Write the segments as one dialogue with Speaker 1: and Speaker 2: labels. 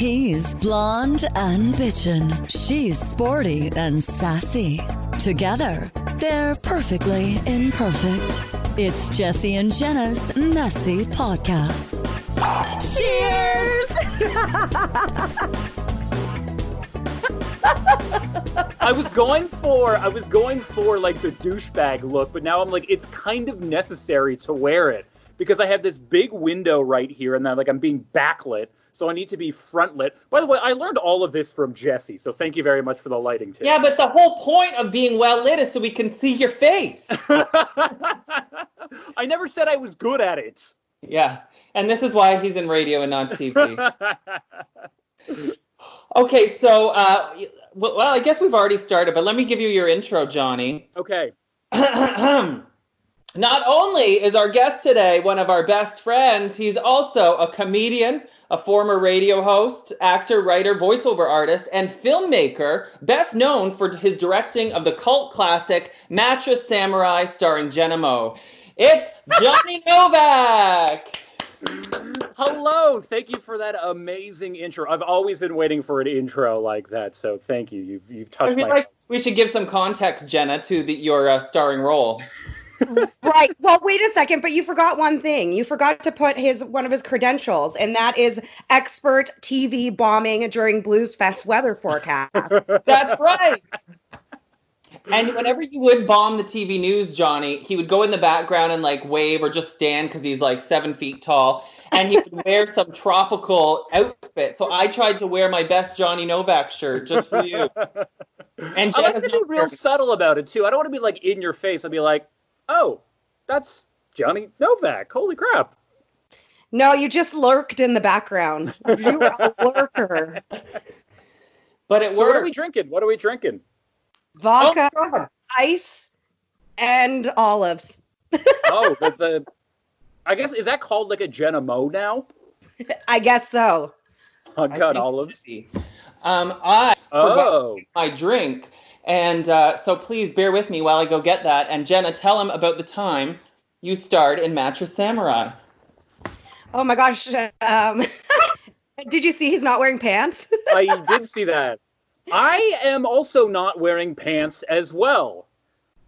Speaker 1: He's blonde and bitchin'. She's sporty and sassy. Together, they're perfectly imperfect. It's Jesse and Jenna's messy podcast. Cheers!
Speaker 2: I was going for I was going for like the douchebag look, but now I'm like it's kind of necessary to wear it because I have this big window right here and then like I'm being backlit, so I need to be frontlit. By the way, I learned all of this from Jesse, so thank you very much for the lighting tips.
Speaker 3: Yeah, but the whole point of being well lit is so we can see your face.
Speaker 2: I never said I was good at it.
Speaker 3: yeah, and this is why he's in radio and not TV. okay, so uh, well, well, I guess we've already started, but let me give you your intro, Johnny.
Speaker 2: okay.
Speaker 3: Not only is our guest today one of our best friends, he's also a comedian, a former radio host, actor, writer, voiceover artist, and filmmaker, best known for his directing of the cult classic Mattress Samurai starring Jenna Moe. It's Johnny Novak.
Speaker 2: Hello. Thank you for that amazing intro. I've always been waiting for an intro like that, so thank you. You've you've
Speaker 3: I
Speaker 2: touched
Speaker 3: feel
Speaker 2: my
Speaker 3: like we should give some context, Jenna, to the, your uh, starring role.
Speaker 4: right. Well, wait a second, but you forgot one thing. You forgot to put his one of his credentials, and that is expert TV bombing during Blues Fest weather forecast.
Speaker 3: That's right. And whenever you would bomb the TV news, Johnny, he would go in the background and like wave or just stand because he's like seven feet tall. And he would wear some tropical outfit. So I tried to wear my best Johnny Novak shirt just for you. And
Speaker 2: I like to be real subtle about it too. I don't want to be like in your face. I'll be like, oh, that's Johnny Novak. Holy crap.
Speaker 4: no, you just lurked in the background. You were a lurker.
Speaker 3: But it
Speaker 2: So what are we drinking? What are we drinking?
Speaker 4: Vodka,
Speaker 3: Oh,
Speaker 4: ice, and olives.
Speaker 2: Oh, the, the I guess is that called like a Jenna Mo now?
Speaker 4: I guess so.
Speaker 2: On
Speaker 3: I
Speaker 2: cut
Speaker 3: think it
Speaker 2: olives.
Speaker 3: Um, I
Speaker 2: Oh,
Speaker 3: my drink. And uh, so please bear with me while I go get that. And Jenna, tell him about the time you starred in Mattress Samurai.
Speaker 4: Oh my gosh. Um, did you see he's not wearing pants?
Speaker 2: I did see that. I am also not wearing pants as well.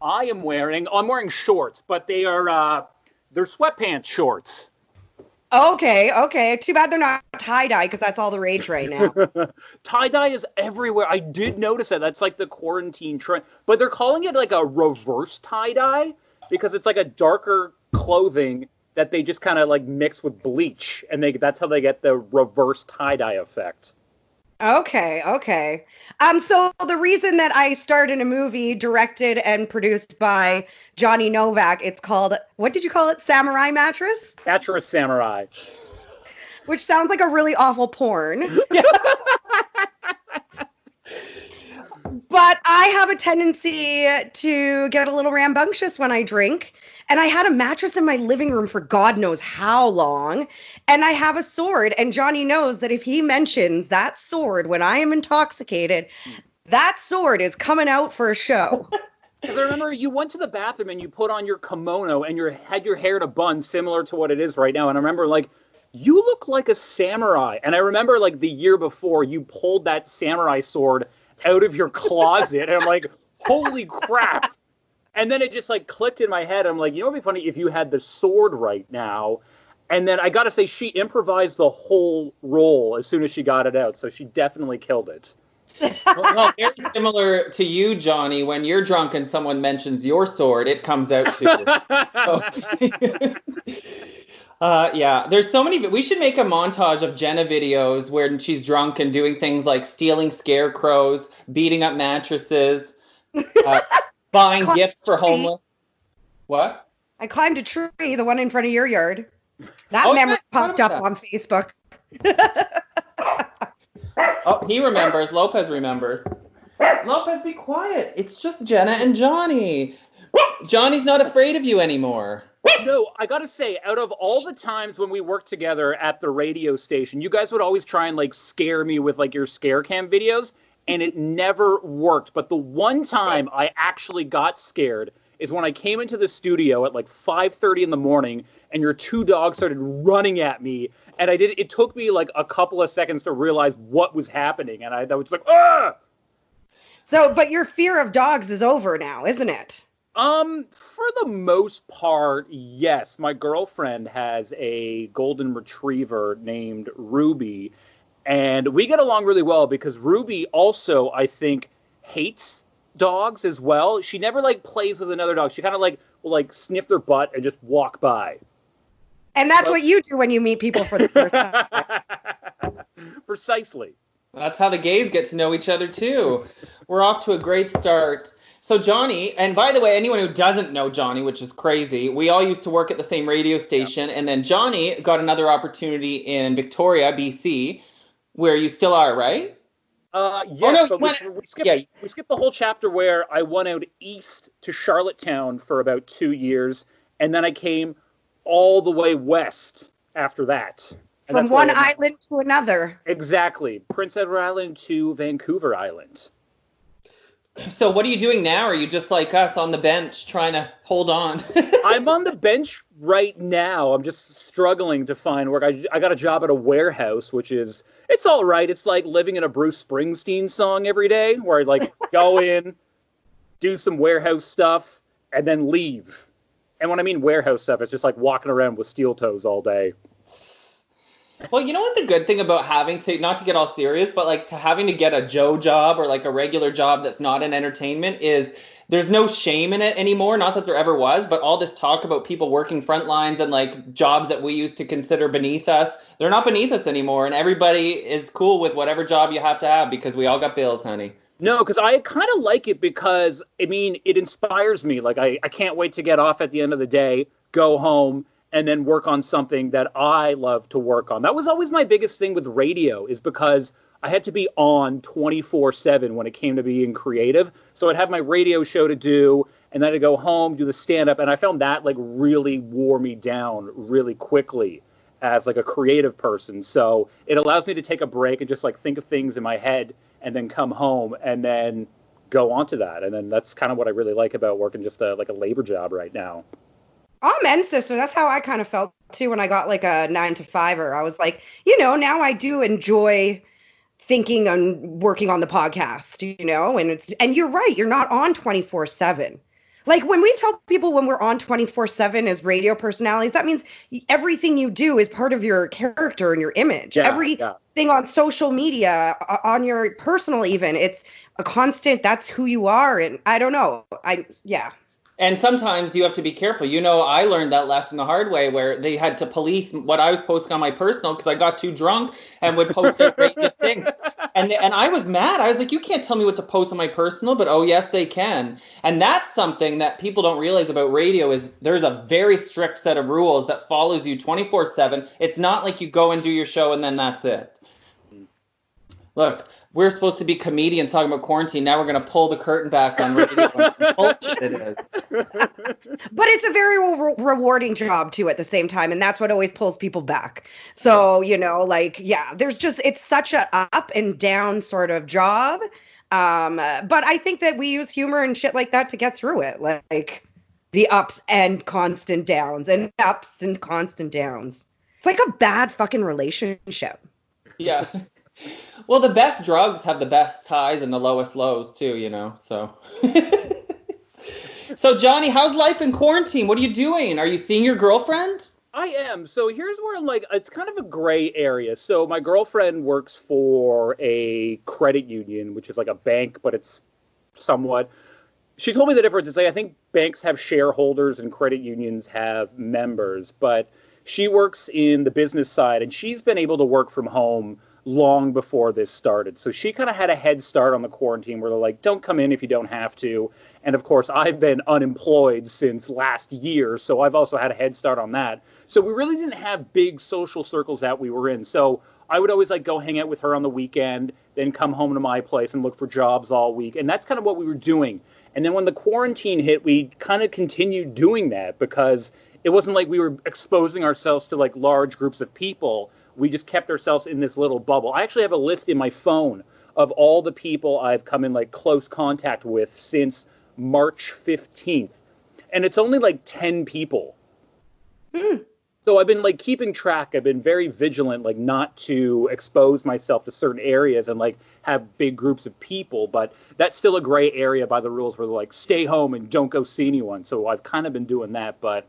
Speaker 2: I am wearing I'm wearing shorts, but they are uh they're sweatpants shorts.
Speaker 4: Okay, okay. Too bad they're not tie dye because that's all the rage right now.
Speaker 2: Tie dye is everywhere. I did notice that. That's like the quarantine trend. But they're calling it like a reverse tie dye because it's like a darker clothing that they just kind of like mix with bleach, and they that's how they get the reverse tie dye effect.
Speaker 4: Okay, okay. Um, so the reason that I starred in a movie directed and produced by Johnny Novak, it's called what did you call it? Samurai Mattress,
Speaker 2: Mattress Samurai.
Speaker 4: which sounds like a really awful porn. but I have a tendency to get a little rambunctious when I drink. And I had a mattress in my living room for God knows how long. And I have a sword. And Johnny knows that if he mentions that sword when I am intoxicated, that sword is coming out for a show.
Speaker 2: Because I remember you went to the bathroom and you put on your kimono and you had your hair in a bun, similar to what it is right now. And I remember like, you look like a samurai. And I remember like the year before, you pulled that samurai sword out of your closet, and I'm like, holy crap. And then it just like clicked in my head. I'm like, you know, it'd be funny if you had the sword right now. And then I got to say, she improvised the whole role as soon as she got it out. So she definitely killed it.
Speaker 3: well, well, very similar to you, Johnny. When you're drunk and someone mentions your sword, it comes out too. So- uh, yeah, there's so many. We should make a montage of Jenna videos where she's drunk and doing things like stealing scarecrows, beating up mattresses, uh, buying gifts for homeless. What?
Speaker 4: I climbed a tree, the one in front of your yard. That
Speaker 3: Oh,
Speaker 4: memory
Speaker 3: yeah,
Speaker 4: popped up
Speaker 3: remember
Speaker 4: on Facebook.
Speaker 3: Oh, he remembers. Lopez remembers. Lopez, be quiet. It's just Jenna and Johnny. Johnny's not afraid of you anymore.
Speaker 2: No, I gotta say, out of all the times when we worked together at the radio station, you guys would always try and like scare me with like your scare cam videos, and it never worked. But the one time I actually got scared is when I came into the studio at like 5:30 in the morning and your two dogs started running at me and I did it took me like a couple of seconds to realize what was happening and I, I was like ah
Speaker 4: So, but your fear of dogs is over now, isn't it?
Speaker 2: Um, for the most part, yes. My girlfriend has a golden retriever named Ruby, and we get along really well because Ruby also, I think, hates dogs as well. She never like plays with another dog. She kind of like will like sniff their butt and just walk by.
Speaker 4: And that's what you do when you meet people for the first time.
Speaker 2: Precisely.
Speaker 3: That's how the gays get to know each other too. We're off to a great start. So Johnny, and by the way, anyone who doesn't know Johnny, which is crazy, we all used to work at the same radio station, and then Johnny got another opportunity in Victoria, BC, where you still are, right?
Speaker 2: Uh, yes,
Speaker 3: Oh, no,
Speaker 2: but
Speaker 3: you went-
Speaker 2: we, we, skipped,
Speaker 3: yeah.
Speaker 2: we skipped the whole chapter where I went out east to Charlottetown for about two years, and then I came all the way west after that. And
Speaker 4: From one
Speaker 2: I am now.
Speaker 4: island to another.
Speaker 2: Exactly. Prince Edward Island to Vancouver Island.
Speaker 3: So what are you doing now? Are you just like us on the bench trying to hold on?
Speaker 2: I'm on the bench right now. I'm just struggling to find work. I, I got a job at a warehouse, which is it's all right. It's like living in a Bruce Springsteen song every day, where I like go in, do some warehouse stuff, and then leave. And when I mean warehouse stuff, it's just like walking around with steel toes all day.
Speaker 3: Well, you know what the good thing about having to not to get all serious, but like to having to get a Joe job or like a regular job that's not in entertainment is there's no shame in it anymore. Not that there ever was, but all this talk about people working front lines and like jobs that we used to consider beneath us, they're not beneath us anymore. And everybody is cool with whatever job you have to have because we all got bills, honey.
Speaker 2: No, because I kind of like it because I mean it inspires me. Like I, I can't wait to get off at the end of the day, go home, and then work on something that I love to work on. That was always my biggest thing with radio, is because I had to be on 24 7 when it came to being creative. So I'd have my radio show to do, and then I'd go home, do the stand up, and I found that like really wore me down really quickly as like a creative person. So it allows me to take a break and just like think of things in my head and then come home and then go on to that. And then that's kind of what I really like about working just a, like a labor job right now.
Speaker 4: Amen, sister. That's how I kind of felt too when I got like a nine to fiver. I was like, you know, now I do enjoy thinking and working on the podcast, you know, and it's and you're right, you're not on 24/7. Like when we tell people when we're on 24/7 as radio personalities, that means everything you do is part of your character and your image.
Speaker 2: Yeah,
Speaker 4: Everything
Speaker 2: yeah.
Speaker 4: on social media, on your personal even, it's a constant that's who you are and I don't know. I yeah.
Speaker 3: And sometimes you have to be careful. You know, I learned that lesson the hard way where they had to police what I was posting on my personal because I got too drunk and would post outrageous things. And and I was mad. I was like, you can't tell me what to post on my personal, but oh yes, they can. And that's something that people don't realize about radio is there's a very strict set of rules that follows you 24/7. It's not like you go and do your show and then that's it. Look, we're supposed to be comedians talking about quarantine. Now we're going to pull the curtain back on radio. Bullshit it is.
Speaker 4: but it's a very re- rewarding job too at the same time and that's what always pulls people back so you know like yeah there's just it's such a up and down sort of job um but i think that we use humor and shit like that to get through it like the ups and constant downs and ups and constant downs it's like a bad fucking relationship
Speaker 3: Yeah. Well, the best drugs have the best highs and the lowest lows too, you know. So So Johnny, how's life in quarantine? What are you doing? Are you seeing your girlfriend?
Speaker 2: I am. So here's where I'm like, it's kind of a gray area. So my girlfriend works for a credit union, which is like a bank, but it's somewhat. She told me the difference. It's like I think banks have shareholders and credit unions have members, but she works in the business side and she's been able to work from home long before this started. So she kind of had a head start on the quarantine where they're like, don't come in if you don't have to. And of course, I've been unemployed since last year. So I've also had a head start on that. So we really didn't have big social circles that we were in. So I would always like go hang out with her on the weekend, then come home to my place and look for jobs all week. And that's kind of what we were doing. And then when the quarantine hit, we kind of continued doing that because it wasn't like we were exposing ourselves to like large groups of people. We just kept ourselves in this little bubble. I actually have a list in my phone of all the people I've come in like close contact with since March 15th. and it's only like 10 people.
Speaker 4: Hmm.
Speaker 2: So I've been like keeping track. I've been very vigilant, like not to expose myself to certain areas and like have big groups of people. But that's still a gray area by the rules where they're like stay home and don't go see anyone. So I've kind of been doing that. But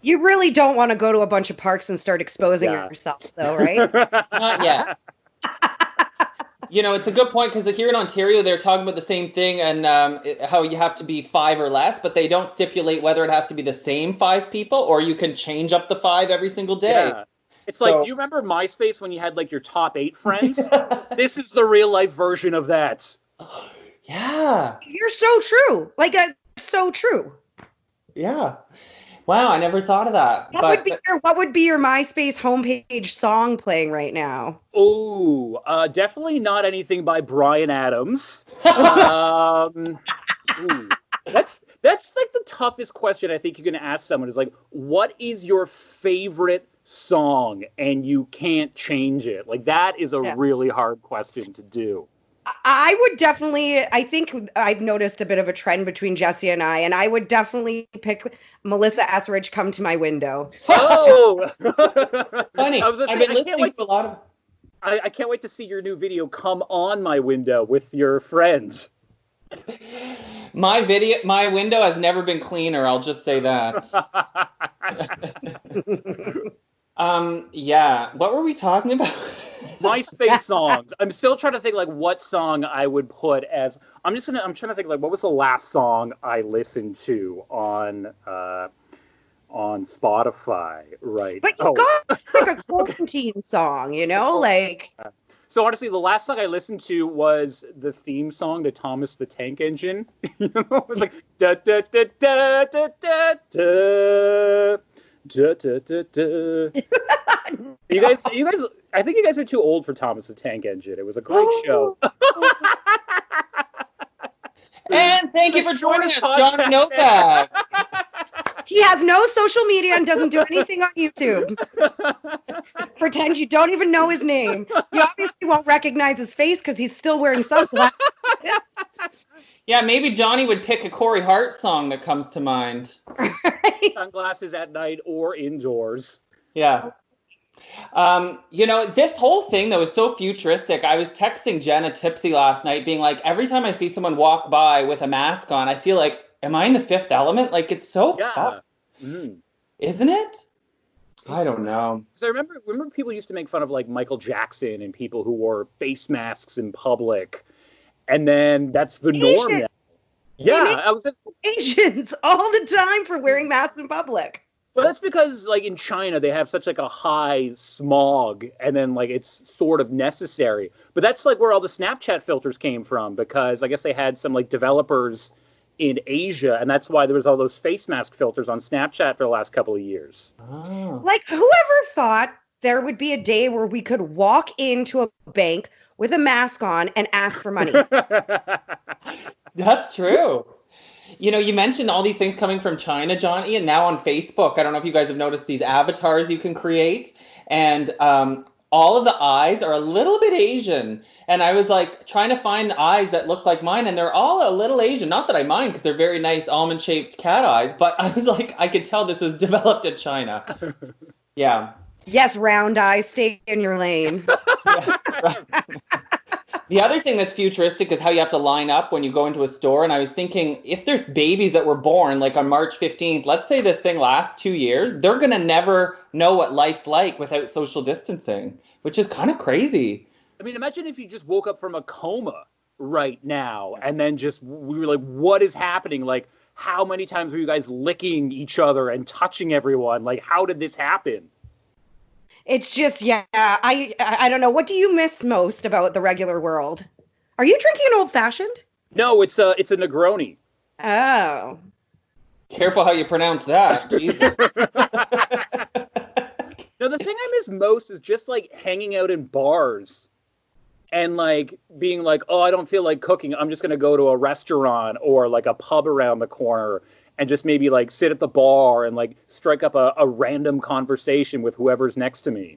Speaker 4: You really don't want to go to a bunch of parks and start exposing
Speaker 2: Yeah.
Speaker 4: yourself, though, right?
Speaker 3: Not yet. you know, it's a good point because here in Ontario, they're talking about the same thing and um, it- how you have to be five or less, but they don't stipulate whether it has to be the same five people or you can change up the five every single day.
Speaker 2: yeah, it's like, do you remember MySpace when you had like your top eight friends? this is the real life version of that.
Speaker 3: yeah.
Speaker 4: You're so true. Like, uh, so true.
Speaker 3: Yeah. Wow, I never thought of that.
Speaker 4: What
Speaker 3: but
Speaker 4: would be your What would be your MySpace homepage song playing right now?
Speaker 2: Oh, uh, definitely not anything by Bryan Adams. um, ooh, that's that's like the toughest question I think you can ask someone is like, what is your favorite song, and you can't change it? Like that is a
Speaker 4: Yeah.
Speaker 2: really hard question to do.
Speaker 4: I- I would definitely. I think I've noticed a bit of a trend between Jesse and I, and I would definitely pick Melissa Etheridge. Come to my window.
Speaker 2: Oh,
Speaker 3: funny.
Speaker 2: I was gonna
Speaker 3: I've
Speaker 2: say,
Speaker 3: been
Speaker 2: I
Speaker 3: listening
Speaker 2: wait.
Speaker 3: to a lot of
Speaker 2: I, I can't wait to see your new video come on my window with your friends.
Speaker 3: my video my window has never been cleaner, I'll just say that. Um yeah. What were we talking about?
Speaker 2: MySpace songs. I'm still trying to think like what song I would put as. I'm just gonna. I'm trying to think like what was the last song I listened to on uh, on Spotify. Right.
Speaker 4: But you
Speaker 2: Oh,
Speaker 4: got like a quarantine song, you know, like
Speaker 2: So honestly, the last song I listened to was the theme song to Thomas the Tank Engine. you know, it was like da da da da da da da. Da, da, da, da. You guys, you guys, I think you guys are too old for Thomas the Tank Engine. It was a great show.
Speaker 3: and thank you for joining us,
Speaker 2: John
Speaker 3: Johnny Novak.
Speaker 4: he has no social media and doesn't do anything on YouTube. Pretend you don't even know his name. You obviously won't recognize his face because he's still wearing sunglasses.
Speaker 3: Yeah, maybe Johnny would pick a Corey Hart song that comes to mind.
Speaker 2: Sunglasses at night or indoors.
Speaker 3: Yeah. Um, you know, this whole thing that was so futuristic. I was texting Jenna Tipsy last night, being like, every time I see someone walk by with a mask on, I feel like, am I in the fifth element? Like, it's so,
Speaker 2: Yeah.
Speaker 3: fucked,
Speaker 2: Mm.
Speaker 3: isn't it? I don't know.
Speaker 2: Because I remember, remember people used to make fun of like Michael Jackson and people who wore face masks in public, and then that's the norm. Now. Yeah, I was.
Speaker 4: Asians all the time for wearing masks in public.
Speaker 2: But that's because like in China they have such like a high smog, and then like it's sort of necessary. But that's like where all the Snapchat filters came from, because I guess they had some like developers in Asia, and that's why there was all those face mask filters on Snapchat for the last couple of years.
Speaker 3: Oh.
Speaker 4: Like, whoever thought there would be a day where we could walk into a bank with a mask on and ask for money?
Speaker 3: That's true. You know, you mentioned all these things coming from China, Johnny, and now on Facebook. I don't know if you guys have noticed these avatars you can create, and um, all of the eyes are a little bit Asian. And I was like trying to find eyes that look like mine, and they're all a little Asian. Not that I mind, because they're very nice almond shaped cat eyes, but I was like, I could tell this was developed in China. Yeah.
Speaker 4: Yes, round eyes, stay in your lane.
Speaker 3: The other thing that's futuristic is how you have to line up when you go into a store. And I was thinking, if there's babies that were born like on March 15th, let's say this thing lasts two years, they're going to never know what life's like without social distancing, which is kind of crazy.
Speaker 2: I mean, imagine if you just woke up from a coma right now, and then just we were like, "What is happening?" Like, how many times were you guys licking each other and touching everyone? Like, how did this happen?
Speaker 4: It's just, yeah, I, I I don't know. What do you miss most about the regular world? Are you drinking an old fashioned?
Speaker 2: No, it's a it's a Negroni.
Speaker 4: Oh,
Speaker 3: Careful how you pronounce that. Jesus.
Speaker 2: No, the thing I miss most is just like hanging out in bars and like being like, oh, I don't feel like cooking. I'm just gonna go to a restaurant or like a pub around the corner and just maybe like sit at the bar and like strike up a, a random conversation with whoever's next to me.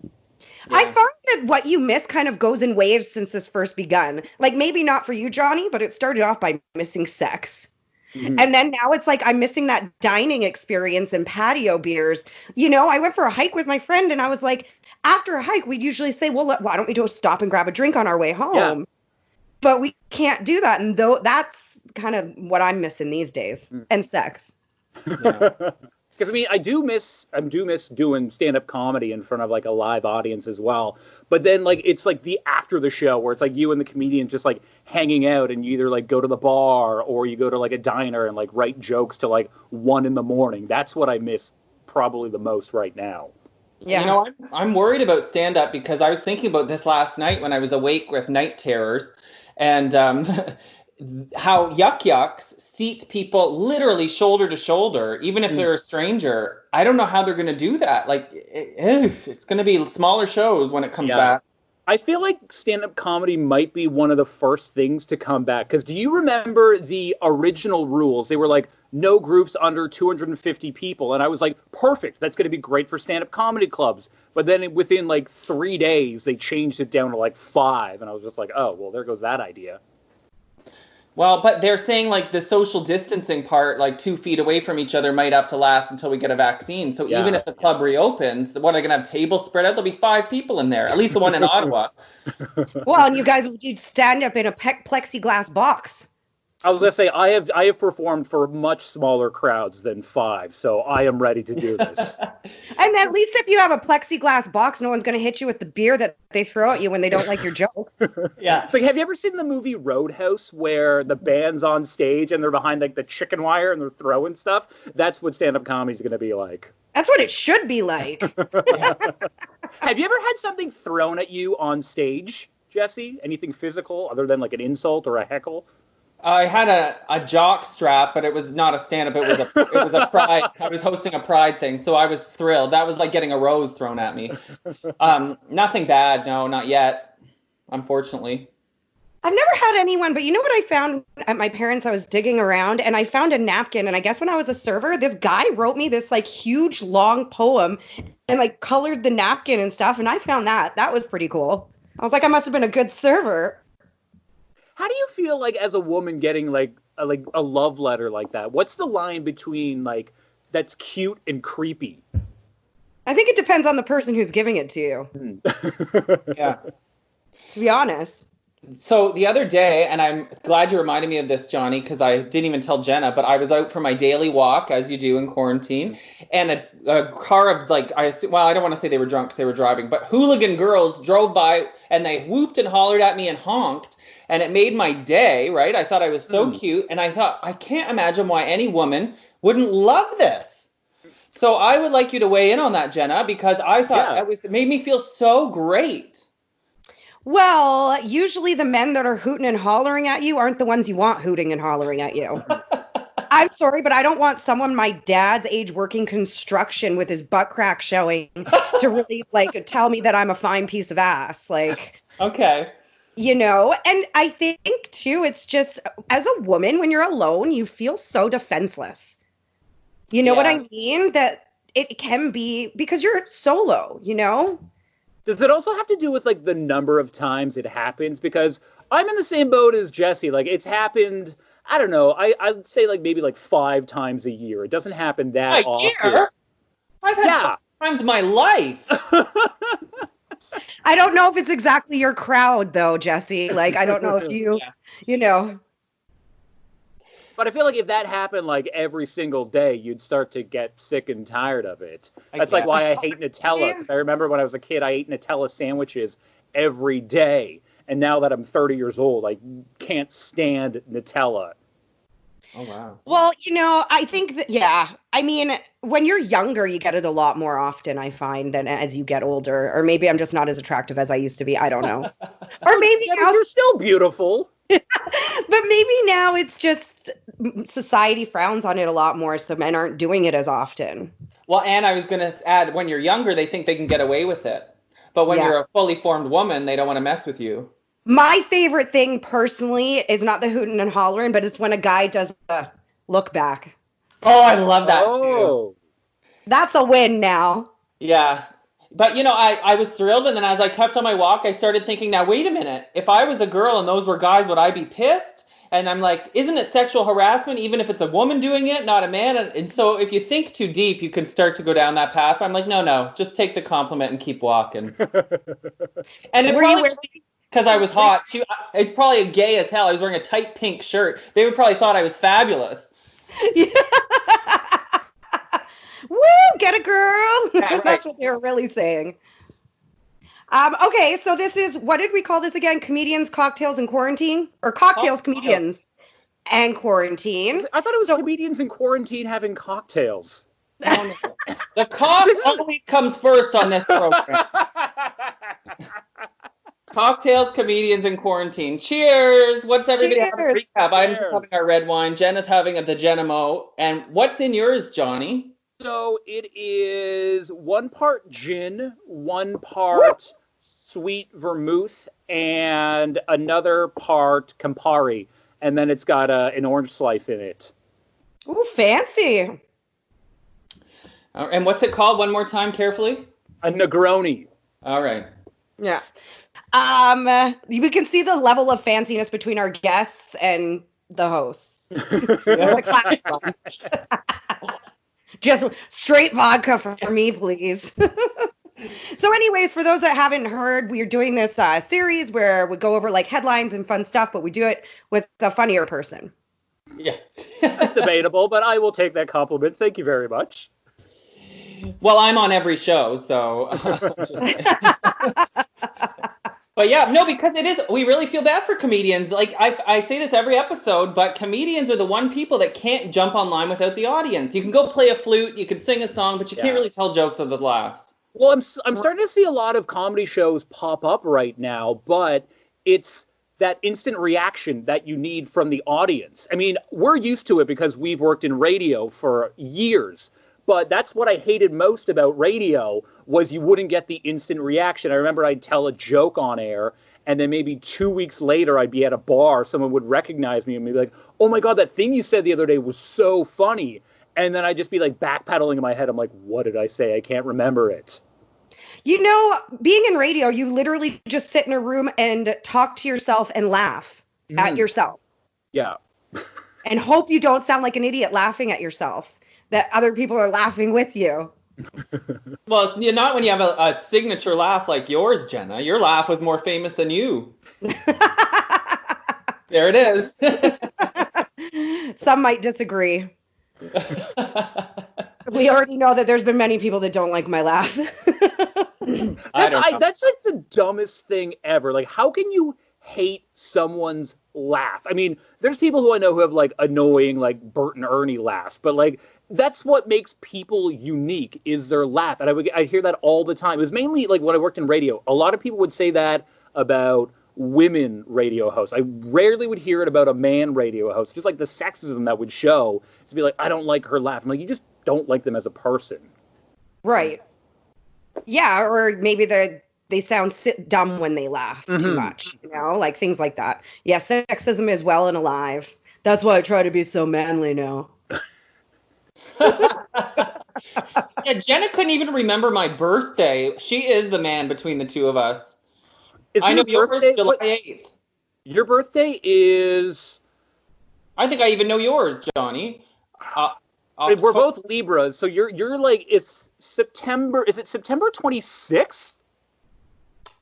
Speaker 4: I find that what you miss kind of goes in waves since this first begun. Like maybe not for you, Johnny, but it started off by missing sex.
Speaker 2: Mhm.
Speaker 4: And then now it's like I'm missing that dining experience and patio beers. You know, I went for a hike with my friend and I was like, after a hike, we'd usually say, well, why don't we go stop and grab a drink on our way home?
Speaker 2: Yeah.
Speaker 4: But we can't do that. And though that's kind of what I'm missing these days
Speaker 2: Mm.
Speaker 4: and sex.
Speaker 3: Yeah.
Speaker 2: Because I mean, I do miss I do miss doing stand up comedy in front of like a live audience as well. But then like it's like the after the show where it's like you and the comedian just like hanging out and you either like go to the bar or you go to like a diner and like write jokes till like one in the morning. That's what I miss probably the most right now.
Speaker 4: Yeah.
Speaker 3: You know, I'm, I'm worried about stand up because I was thinking about this last night when I was awake with night terrors and um, how Yuk Yuk's seats people literally shoulder to shoulder, even if
Speaker 2: Mm.
Speaker 3: they're a stranger. I don't know how they're going to do that. Like, it, it- it's going to be smaller shows when it comes
Speaker 2: Yeah.
Speaker 3: back.
Speaker 2: I feel like stand up comedy might be one of the first things to come back. Because do you remember the original rules? They were like no groups under 250 people. And I was like, perfect. That's going to be great for stand up comedy clubs. But then within like three days, they changed it down to like five. And I was just like, oh, well, there goes that idea.
Speaker 3: Well, but they're saying like the social distancing part, like two feet away from each other, might have to last until we get a vaccine. So even if the club reopens, what are they gonna have tables spread out? There'll be five people in there, at least the one in Ottawa.
Speaker 4: well, and you guys would stand up in a pe- plexiglass box.
Speaker 2: I was gonna say I have I have performed for much smaller crowds than five, so I am ready to do this.
Speaker 4: And at least if you have a plexiglass box, no one's going to hit you with the beer that they throw at you when they don't like your joke.
Speaker 3: Yeah.
Speaker 2: It's like, have you ever seen the movie Roadhouse where the band's on stage and they're behind like the chicken wire and they're throwing stuff? That's what stand-up comedy is going to be like.
Speaker 4: That's what it should be like.
Speaker 2: Have you ever had something thrown at you on stage, Jesse? Anything physical other than like an insult or a heckle?
Speaker 3: I had a, a jock strap, but it was not a stand up. It was a it was a pride. I was hosting a pride thing, so I was thrilled. That was like getting a rose thrown at me. Um, nothing bad, no, not yet. Unfortunately.
Speaker 4: I've never had anyone, but you know what I found at my parents? I was digging around and I found a napkin. And I guess when I was a server, this guy wrote me this like huge long poem and like colored the napkin and stuff. And I found that. That was pretty cool. I was like, I must have been a good server.
Speaker 2: How do you feel like as a woman getting like a, like a love letter like that? What's the line between like that's cute and creepy?
Speaker 4: I think it depends on the person who's giving it to you, hmm.
Speaker 3: Yeah.
Speaker 4: to be honest.
Speaker 3: So the other day, and I'm glad you reminded me of this, Johnny, because I didn't even tell Jenna, but I was out for my daily walk, as you do in quarantine, and a, a car of like, I assume, well, I don't want to say they were drunk 'cause they were driving, but hooligan girls drove by and they whooped and hollered at me and honked, and it made my day, right? I thought I was so
Speaker 2: Hmm.
Speaker 3: cute, and I thought I can't imagine why any woman wouldn't love this. So I would like you to weigh in on that, Jenna, because I thought
Speaker 2: Yeah.
Speaker 3: that was it made me feel so great.
Speaker 4: Well, usually the men that are hooting and hollering at you aren't the ones you want hooting and hollering at you. I'm sorry, but I don't want someone my dad's age working construction with his butt crack showing to really like tell me that I'm a fine piece of ass. Like,
Speaker 3: Okay.
Speaker 4: you know, and I think too, it's just as a woman, when you're alone, you feel so defenseless. You know what I mean? That it can be because you're solo, you know?
Speaker 2: Does it also have to do with like the number of times it happens? Because I'm in the same boat as Jesse. Like it's happened. I don't know. I I'd say like maybe like five times a year. It doesn't happen that
Speaker 3: A
Speaker 2: often.
Speaker 3: year? I've had
Speaker 2: Yeah.
Speaker 3: times my life.
Speaker 4: I don't know if it's exactly your crowd though, Jesse. Like I don't know if you,
Speaker 3: Yeah.
Speaker 4: you know.
Speaker 2: But I feel like if that happened like every single day, you'd start to get sick and tired of it. That's like why I hate Nutella. Because I remember when I was a kid, I ate Nutella sandwiches every day. And now that I'm 30 years old, I can't stand Nutella.
Speaker 3: Oh wow.
Speaker 4: Well, you know, I think that yeah. I mean, when you're younger, you get it a lot more often. I find than as you get older, or maybe I'm just not as attractive as I used to be. I don't know. or maybe
Speaker 2: Yeah,
Speaker 4: now,
Speaker 2: you're still beautiful.
Speaker 4: but maybe now it's just society frowns on it a lot more, so men aren't doing it as often.
Speaker 3: Well, and I was gonna add, when you're younger, they think they can get away with it, but when
Speaker 4: Yeah.
Speaker 3: you're a fully formed woman, they don't want to mess with you.
Speaker 4: My favorite thing personally is not the hooting and hollering, but it's when a guy does a look back.
Speaker 3: Oh, I love that too.
Speaker 2: oh.
Speaker 4: That's a win now.
Speaker 3: Yeah. But you know, I, I was thrilled, and then as I kept on my walk, I started thinking, now wait a minute. If I was a girl and those were guys, would I be pissed? And I'm like, isn't it sexual harassment even if it's a woman doing it, not a man? And, and so if you think too deep, you can start to go down that path. I'm like, no, no, just take the compliment and keep walking. and it
Speaker 4: Were you
Speaker 3: probably
Speaker 4: wearing-
Speaker 3: because I was hot. She, it's probably a gay as hell. I was wearing a tight pink shirt. They would probably thought I was fabulous.
Speaker 4: Woo, get a girl.
Speaker 3: Yeah, right.
Speaker 4: That's what they were really saying. Um, okay, so this is what did we call this again? Comedians, cocktails, and quarantine, or cocktails,
Speaker 3: Cocktails.
Speaker 4: comedians, and quarantine.
Speaker 2: I thought it was comedians in quarantine having cocktails.
Speaker 3: The cock
Speaker 2: This is-
Speaker 3: always comes first on this program. Cocktails, comedians, and quarantine. Cheers! What's everybody having a
Speaker 4: Cheers.
Speaker 3: recap? I'm just having our red wine. Jen is having a the Genemo. And what's in yours, Johnny?
Speaker 2: So it is one part gin, one part sweet vermouth, and another part Campari. And then it's got a, an orange slice in it.
Speaker 4: Ooh, fancy.
Speaker 3: Uh, and what's it called? One more time, carefully.
Speaker 2: A Negroni.
Speaker 3: All right.
Speaker 4: Yeah. Um, uh, we can see the level of fanciness between our guests and the hosts. The classic one. Just straight vodka for, for me, please. so, anyways, for those that haven't heard, we are doing this uh, series where we go over like headlines and fun stuff, but we do it with a funnier person.
Speaker 3: Yeah.
Speaker 2: That's debatable, but I will take that compliment. Thank you very much.
Speaker 3: well, I'm on every show, so. but yeah, no, because it is. We really feel bad for comedians. Like I, I say this every episode, but comedians are the one people that can't jump online without the audience. You can go play a flute, you can sing a song, but you
Speaker 2: Yeah.
Speaker 3: can't really tell jokes with the laughs.
Speaker 2: Well, I'm I'm starting to see a lot of comedy shows pop up right now, but it's that instant reaction that you need from the audience. I mean, we're used to it because we've worked in radio for years, but that's what I hated most about radio was you wouldn't get the instant reaction. I remember I'd tell a joke on air and then maybe 2 weeks later I'd be at a bar, someone would recognize me and be like, "Oh my god, that thing you said the other day was so funny." And then I'd just be like backpedaling in my head. I'm like, "What did I say? I can't remember it."
Speaker 4: You know, being in radio, you literally just sit in a room and talk to yourself and laugh at
Speaker 2: Mhm.
Speaker 4: yourself
Speaker 2: Yeah.
Speaker 4: and hope you don't sound like an idiot laughing at yourself, that other people are laughing with you.
Speaker 3: Well, you're not when you have a, a signature laugh like yours, Jenna. Your laugh was more famous than you. There it is.
Speaker 4: Some might disagree. We already know that there's been many people that don't like my laugh.
Speaker 2: That's
Speaker 3: don't
Speaker 2: I, that's like the dumbest thing ever. Like, how can you hate someone's laugh? I mean, there's people who I know who have like annoying, like Bert and Ernie laughs, but like that's what makes people unique is their laugh. And I would I hear that all the time. It was mainly like when I worked in radio. A lot of people would say that about women radio hosts. I rarely would hear it about a man radio host. Just like the sexism that would show to be like, I don't like her laugh. I'm like, you just don't like them as a person.
Speaker 4: right. Yeah, or maybe they they sound dumb when they laugh too
Speaker 2: Mhm.
Speaker 4: much, you know, like things like that. Yeah, sexism is well and alive. That's why I try to be so manly now.
Speaker 3: yeah, Jenna couldn't even remember my birthday. She is the man between the two of us.
Speaker 2: Is
Speaker 3: I know
Speaker 2: your birthday
Speaker 3: July 8th.
Speaker 2: Your birthday is.
Speaker 3: I think I even know yours, Johnny. Uh,
Speaker 2: We're both Libras, so you're you're like it's September. Is it September 26th?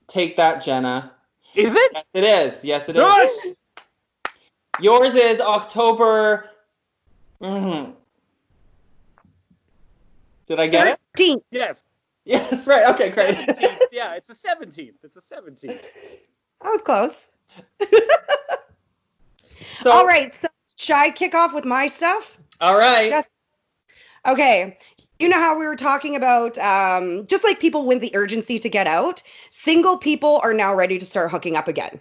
Speaker 3: Take that, Jenna.
Speaker 2: Is it?
Speaker 3: Yes, it is. Yes, it is.
Speaker 2: Yes!
Speaker 3: Yours is October. Mhm. Did I get it?
Speaker 4: 13th.
Speaker 2: Yes.
Speaker 3: Yes, right. Okay, great.
Speaker 2: 17th. Yeah, it's the 17th. It's the 17th.
Speaker 4: That was close.
Speaker 3: So,
Speaker 4: All right, so should I kick off with my stuff?
Speaker 3: All right.
Speaker 4: Yes. Okay. You know how we were talking about um, just like people with the urgency to get out, single people are now ready to start hooking up again.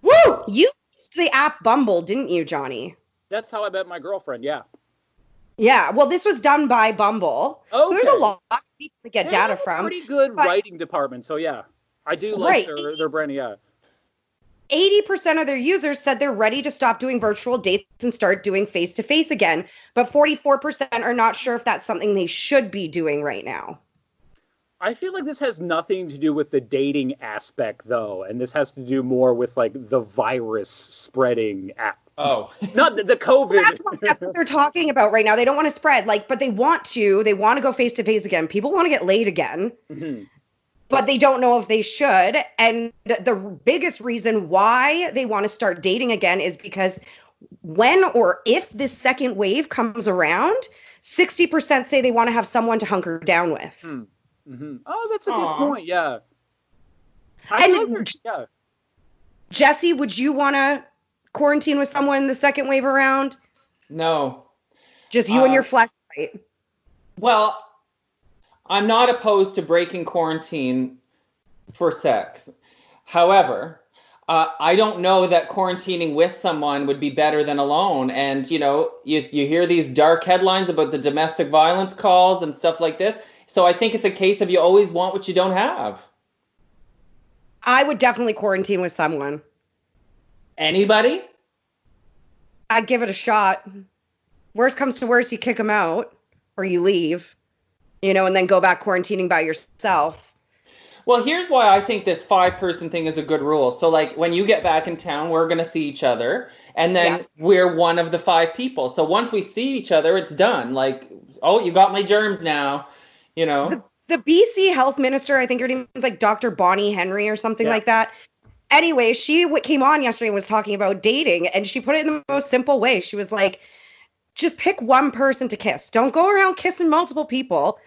Speaker 4: Woo! You used the app Bumble, didn't you, Johnny?
Speaker 2: That's how I met my girlfriend. Yeah.
Speaker 4: Yeah. Well, this was done by Bumble. So there's a lot of people to get
Speaker 2: They
Speaker 4: data from.
Speaker 2: Pretty good
Speaker 4: but-
Speaker 2: writing department. So yeah, I do like
Speaker 4: Right.
Speaker 2: their their brand. Yeah.
Speaker 4: 80% of their users said they're ready to stop doing virtual dates and start doing face to face again, but 44% are not sure if that's something they should be doing right now.
Speaker 2: I feel like this has nothing to do with the dating aspect though, and this has to do more with like the virus spreading
Speaker 3: Oh,
Speaker 2: Not the, the COVID.
Speaker 4: That's what, that's what they're talking about right now. They don't want to spread, like, but they want to. They want to go face to face again. People want to get laid again,
Speaker 2: Mhm.
Speaker 4: but they don't know if they should. And the biggest reason why they want to start dating again is because when or if this second wave comes around, 60% say they want to have someone to hunker down with.
Speaker 2: Hmm. Mhm. Oh, that's a
Speaker 3: Aw.
Speaker 2: good point. Yeah. I
Speaker 4: And
Speaker 2: feel yeah.
Speaker 4: Jesse, would you want to quarantine with someone the second wave around?
Speaker 3: no.
Speaker 4: Just you and
Speaker 3: Uh,
Speaker 4: your flashlight.
Speaker 3: Well, I'm not opposed to breaking quarantine for sex. However, uh, I don't know that quarantining with someone would be better than alone. And you know, you you hear these dark headlines about the domestic violence calls and stuff like this. So I think it's a case of you always want what you don't have.
Speaker 4: I would definitely quarantine with someone.
Speaker 3: Anybody?
Speaker 4: I'd give it a shot. Worst comes to worst, you kick them out or you leave, you know, and then go back quarantining by yourself.
Speaker 3: Well, here's why I think this five person thing is a good rule. So, like, when you get back in town, we're going to see each other, and then
Speaker 4: Yeah.
Speaker 3: we're one of the five people. So, once we see each other, it's done. Like, oh, you got my germs now, you know?
Speaker 4: The, the BC health minister, I think her name is like Dr. Bonnie Henry or something
Speaker 2: Yeah.
Speaker 4: like that. Anyway, she w- came on yesterday and was talking about dating, and she put it in the most simple way. She was like, just pick one person to kiss. Don't go around kissing multiple people.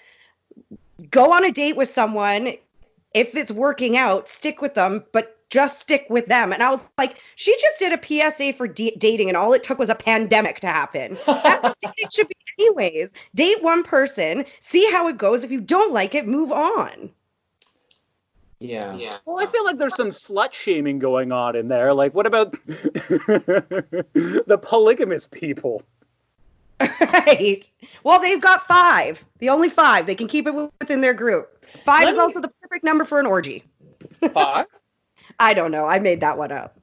Speaker 4: Go on a date with someone. If it's working out, stick with them, but just stick with them. And I was like, she just did a PSA for d- dating, and all it took was a pandemic to happen. That's what dating should be, anyways. Date one person, see how it goes. If you don't like it, move on.
Speaker 3: Yeah. Yeah.
Speaker 2: Well, I feel like there's some slut shaming going on in there. Like, what about the polygamous people?
Speaker 4: right. Well, they've got five. The only five. They can keep it within their group. Five
Speaker 3: Let
Speaker 4: is
Speaker 3: me-
Speaker 4: also the perfect number for an orgy.
Speaker 3: Five?
Speaker 4: I don't know. I made that one up.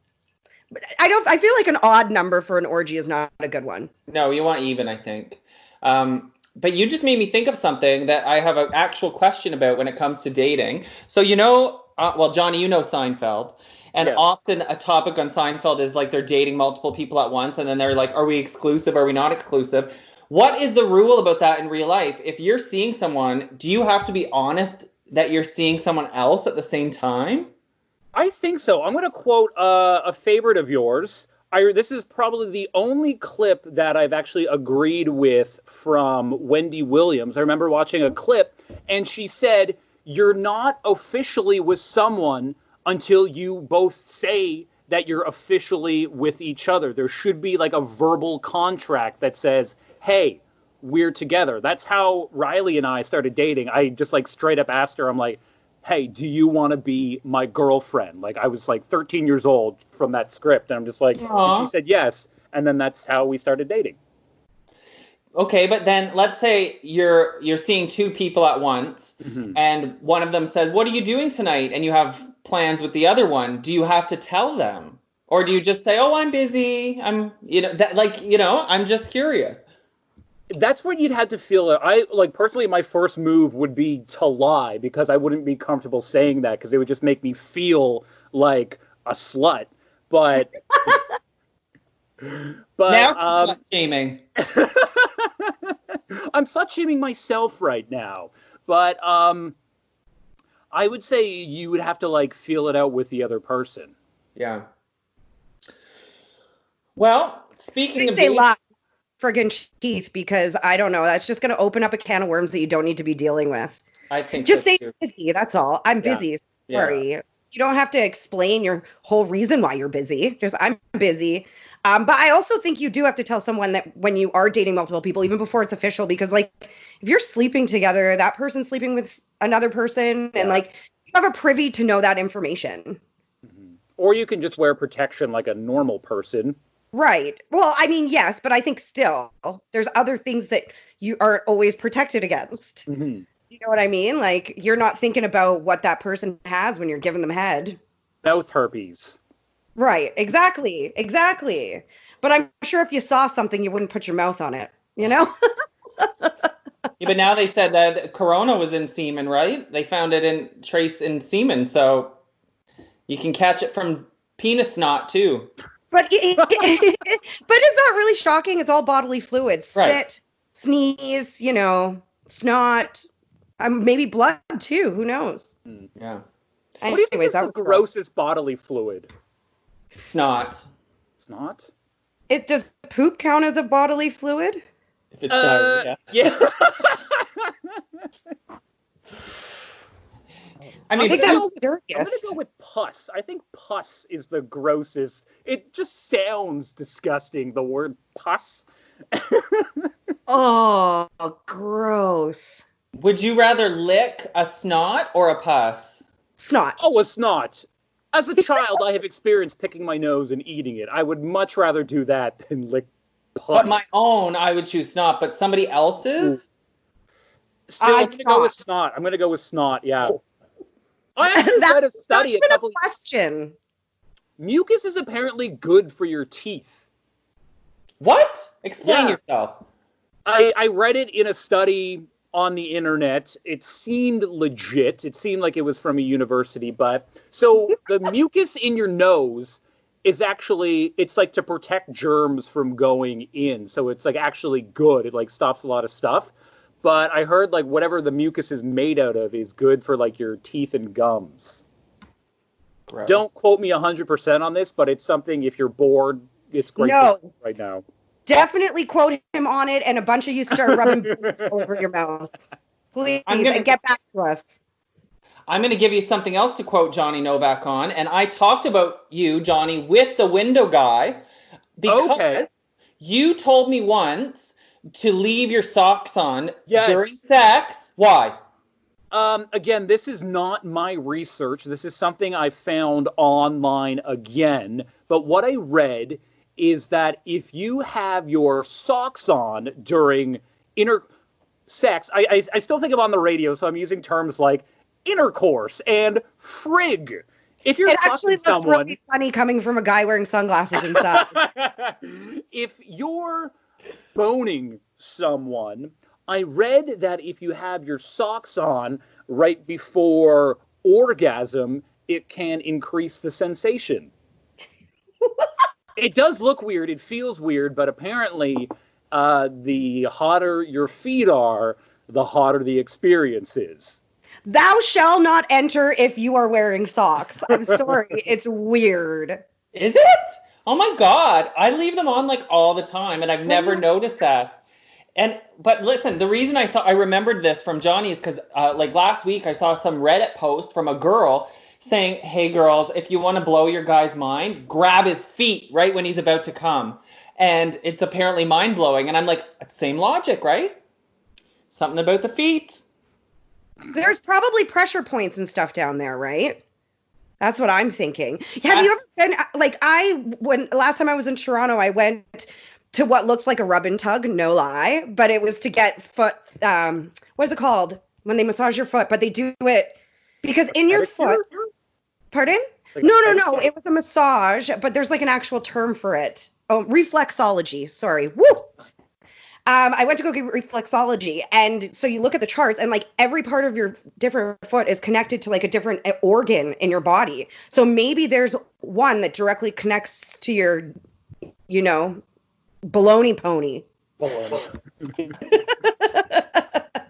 Speaker 4: But I don't. I feel like an odd number for an orgy is not a good one.
Speaker 3: no, you want even, I think. Um, but you just made me think of something that I have an actual question about when it comes to dating. So, you know, uh, well, Johnny, you know Seinfeld. And
Speaker 2: Yes.
Speaker 3: often a topic on Seinfeld is like they're dating multiple people at once, and then they're like, are we exclusive? Are we not exclusive? What is the rule about that in real life? If you're seeing someone, do you have to be honest that you're seeing someone else at the same time?
Speaker 2: I think so. I'm going to quote uh, a favorite of yours. I, this is probably the only clip that I've actually agreed with from Wendy Williams. I remember watching a clip, and she said, You're not officially with someone until you both say that you're officially with each other. There should be like a verbal contract that says, Hey, we're together. That's how Riley and I started dating. I just like straight up asked her, I'm like, hey, do you want to be my girlfriend? Like I was like 13 years old from that script, and I'm just like, she said yes, and then that's how we started dating.
Speaker 3: Okay, but then let's say you're you're seeing two people at once mm-hmm. and one of them says, "What are you doing tonight?" and you have plans with the other one. Do you have to tell them? Or do you just say, "Oh, I'm busy. I'm, you know, that like, you know, I'm just curious."
Speaker 2: That's what you'd have to feel. I like personally, my first move would be to lie because I wouldn't be comfortable saying that because it would just make me feel like a slut. But but
Speaker 3: now
Speaker 2: um,
Speaker 3: slut shaming.
Speaker 2: I'm slut shaming myself right now. But um, I would say you would have to like feel it out with the other person.
Speaker 3: Yeah. Well, speaking
Speaker 4: I
Speaker 3: of
Speaker 4: say
Speaker 3: being-
Speaker 4: lie, friggin' teeth, because I don't know. That's just going to open up a can of worms that you don't need to be dealing with.
Speaker 3: I think
Speaker 4: Just
Speaker 3: so
Speaker 4: say
Speaker 3: too.
Speaker 4: busy. That's all. I'm
Speaker 2: Yeah.
Speaker 4: busy.
Speaker 3: Yeah.
Speaker 4: Sorry. You don't have to explain your whole reason why you're busy. Just I'm busy. Um, but I also think you do have to tell someone that when you are dating multiple people, even before it's official, because like if you're sleeping together, that person's sleeping with another person,
Speaker 2: Yeah.
Speaker 4: and like you have a privy to know that information.
Speaker 2: Or you can just wear protection like a normal person.
Speaker 4: Right. Well, I mean, yes, but I think still there's other things that you aren't always protected against.
Speaker 2: Mhm.
Speaker 4: You know what I mean? Like you're not thinking about what that person has when you're giving them head.
Speaker 2: Mouth herpes.
Speaker 4: Right. Exactly. Exactly. But I'm sure if you saw something, you wouldn't put your mouth on it. You know?
Speaker 3: Yeah, but now they said that corona was in semen, right? They found it in trace in semen, so you can catch it from penis snot too.
Speaker 4: But it, but is that really shocking? It's all bodily fluids. Spit,
Speaker 3: Right.
Speaker 4: sneeze, you know, snot, um, maybe blood too. Who knows?
Speaker 3: Yeah.
Speaker 2: what do you think is the
Speaker 4: was gross.
Speaker 2: grossest bodily fluid?
Speaker 3: Snot.
Speaker 2: It's not.
Speaker 4: It does poop count as a bodily fluid?
Speaker 3: If it's
Speaker 2: Uh,
Speaker 3: diarrhea.
Speaker 2: yeah.
Speaker 3: I
Speaker 4: I
Speaker 3: mean,
Speaker 4: think
Speaker 2: but
Speaker 4: that's
Speaker 2: no,
Speaker 4: the
Speaker 2: I'm gonna go with pus. I think pus is the grossest. It just sounds disgusting. The word pus.
Speaker 4: Oh, gross.
Speaker 3: would you rather lick a snot or a pus?
Speaker 4: Snot.
Speaker 2: Oh, a snot. As a child, I have experienced picking my nose and eating it. I would much rather do that than lick pus.
Speaker 3: But my own, I would choose snot. But somebody else's,
Speaker 2: Still, I'm gonna go with
Speaker 4: snot.
Speaker 2: snot. I'm gonna go with snot. Yeah. I actually
Speaker 4: That's
Speaker 2: read a study a couple.
Speaker 4: a question.
Speaker 2: Mucus is apparently good for your teeth.
Speaker 3: what? Explain
Speaker 2: Yeah.
Speaker 3: yourself.
Speaker 2: I, I read it in a study on the internet. It seemed legit. It seemed like it was from a university, but so the mucus in your nose is actually it's like to protect germs from going in. So it's like actually good. It like stops a lot of stuff. But I heard like whatever the mucus is made out of is good for like your teeth and gums.
Speaker 3: Gross.
Speaker 2: Don't quote me 100% on this, but it's something if you're bored, it's great
Speaker 4: No.
Speaker 2: to right now.
Speaker 4: Definitely quote him on it, and a bunch of you start rubbing all over your mouth. Please,
Speaker 3: I'm gonna-
Speaker 4: and get back to us.
Speaker 3: I'm going to give you something else to quote Johnny Novak on. And I talked about you, Johnny, with the window guy because
Speaker 2: Okay.
Speaker 3: you told me once to leave your socks on
Speaker 2: Yes.
Speaker 3: during sex. Why?
Speaker 2: Um, again, this is not my research. This is something I found online again. But what I read is that if you have your socks on during inter sex, I, I, I still think I'm on the radio, so I'm using terms like intercourse and frig. If you're
Speaker 4: It actually
Speaker 2: fucking
Speaker 4: looks
Speaker 2: someone,
Speaker 4: really funny coming from a guy wearing sunglasses and stuff.
Speaker 2: if you're boning someone, I read that if you have your socks on right before orgasm, it can increase the sensation. it does look weird. It feels weird, but apparently, uh, the hotter your feet are, the hotter the experience is.
Speaker 4: Thou shall not enter if you are wearing socks. I'm sorry, it's weird.
Speaker 3: Is it? Oh my god, I leave them on like all the time, and I've never noticed that. And but listen, the reason I thought I remembered this from Johnny is because uh, like last week I saw some Reddit post from a girl saying, "Hey girls, if you want to blow your guy's mind, grab his feet right when he's about to come," and it's apparently mind blowing. And I'm like, same logic, right? Something about the feet.
Speaker 4: There's probably pressure points and stuff down there, right? That's what I'm thinking. Have you ever been like I when last time I was in Toronto, I went to what looks like a rub and tug, no lie, but it was to get foot um what is it called? When they massage your foot, but they do it because in your foot Pardon?
Speaker 2: Like
Speaker 4: no, no, no. It was a massage, but there's like an actual term for it. Oh, reflexology. Sorry. Woo. Um, I went to go get reflexology, and so you look at the charts, and like every part of your different foot is connected to like a different uh, organ in your body. So maybe there's one that directly connects to your, you know, baloney pony.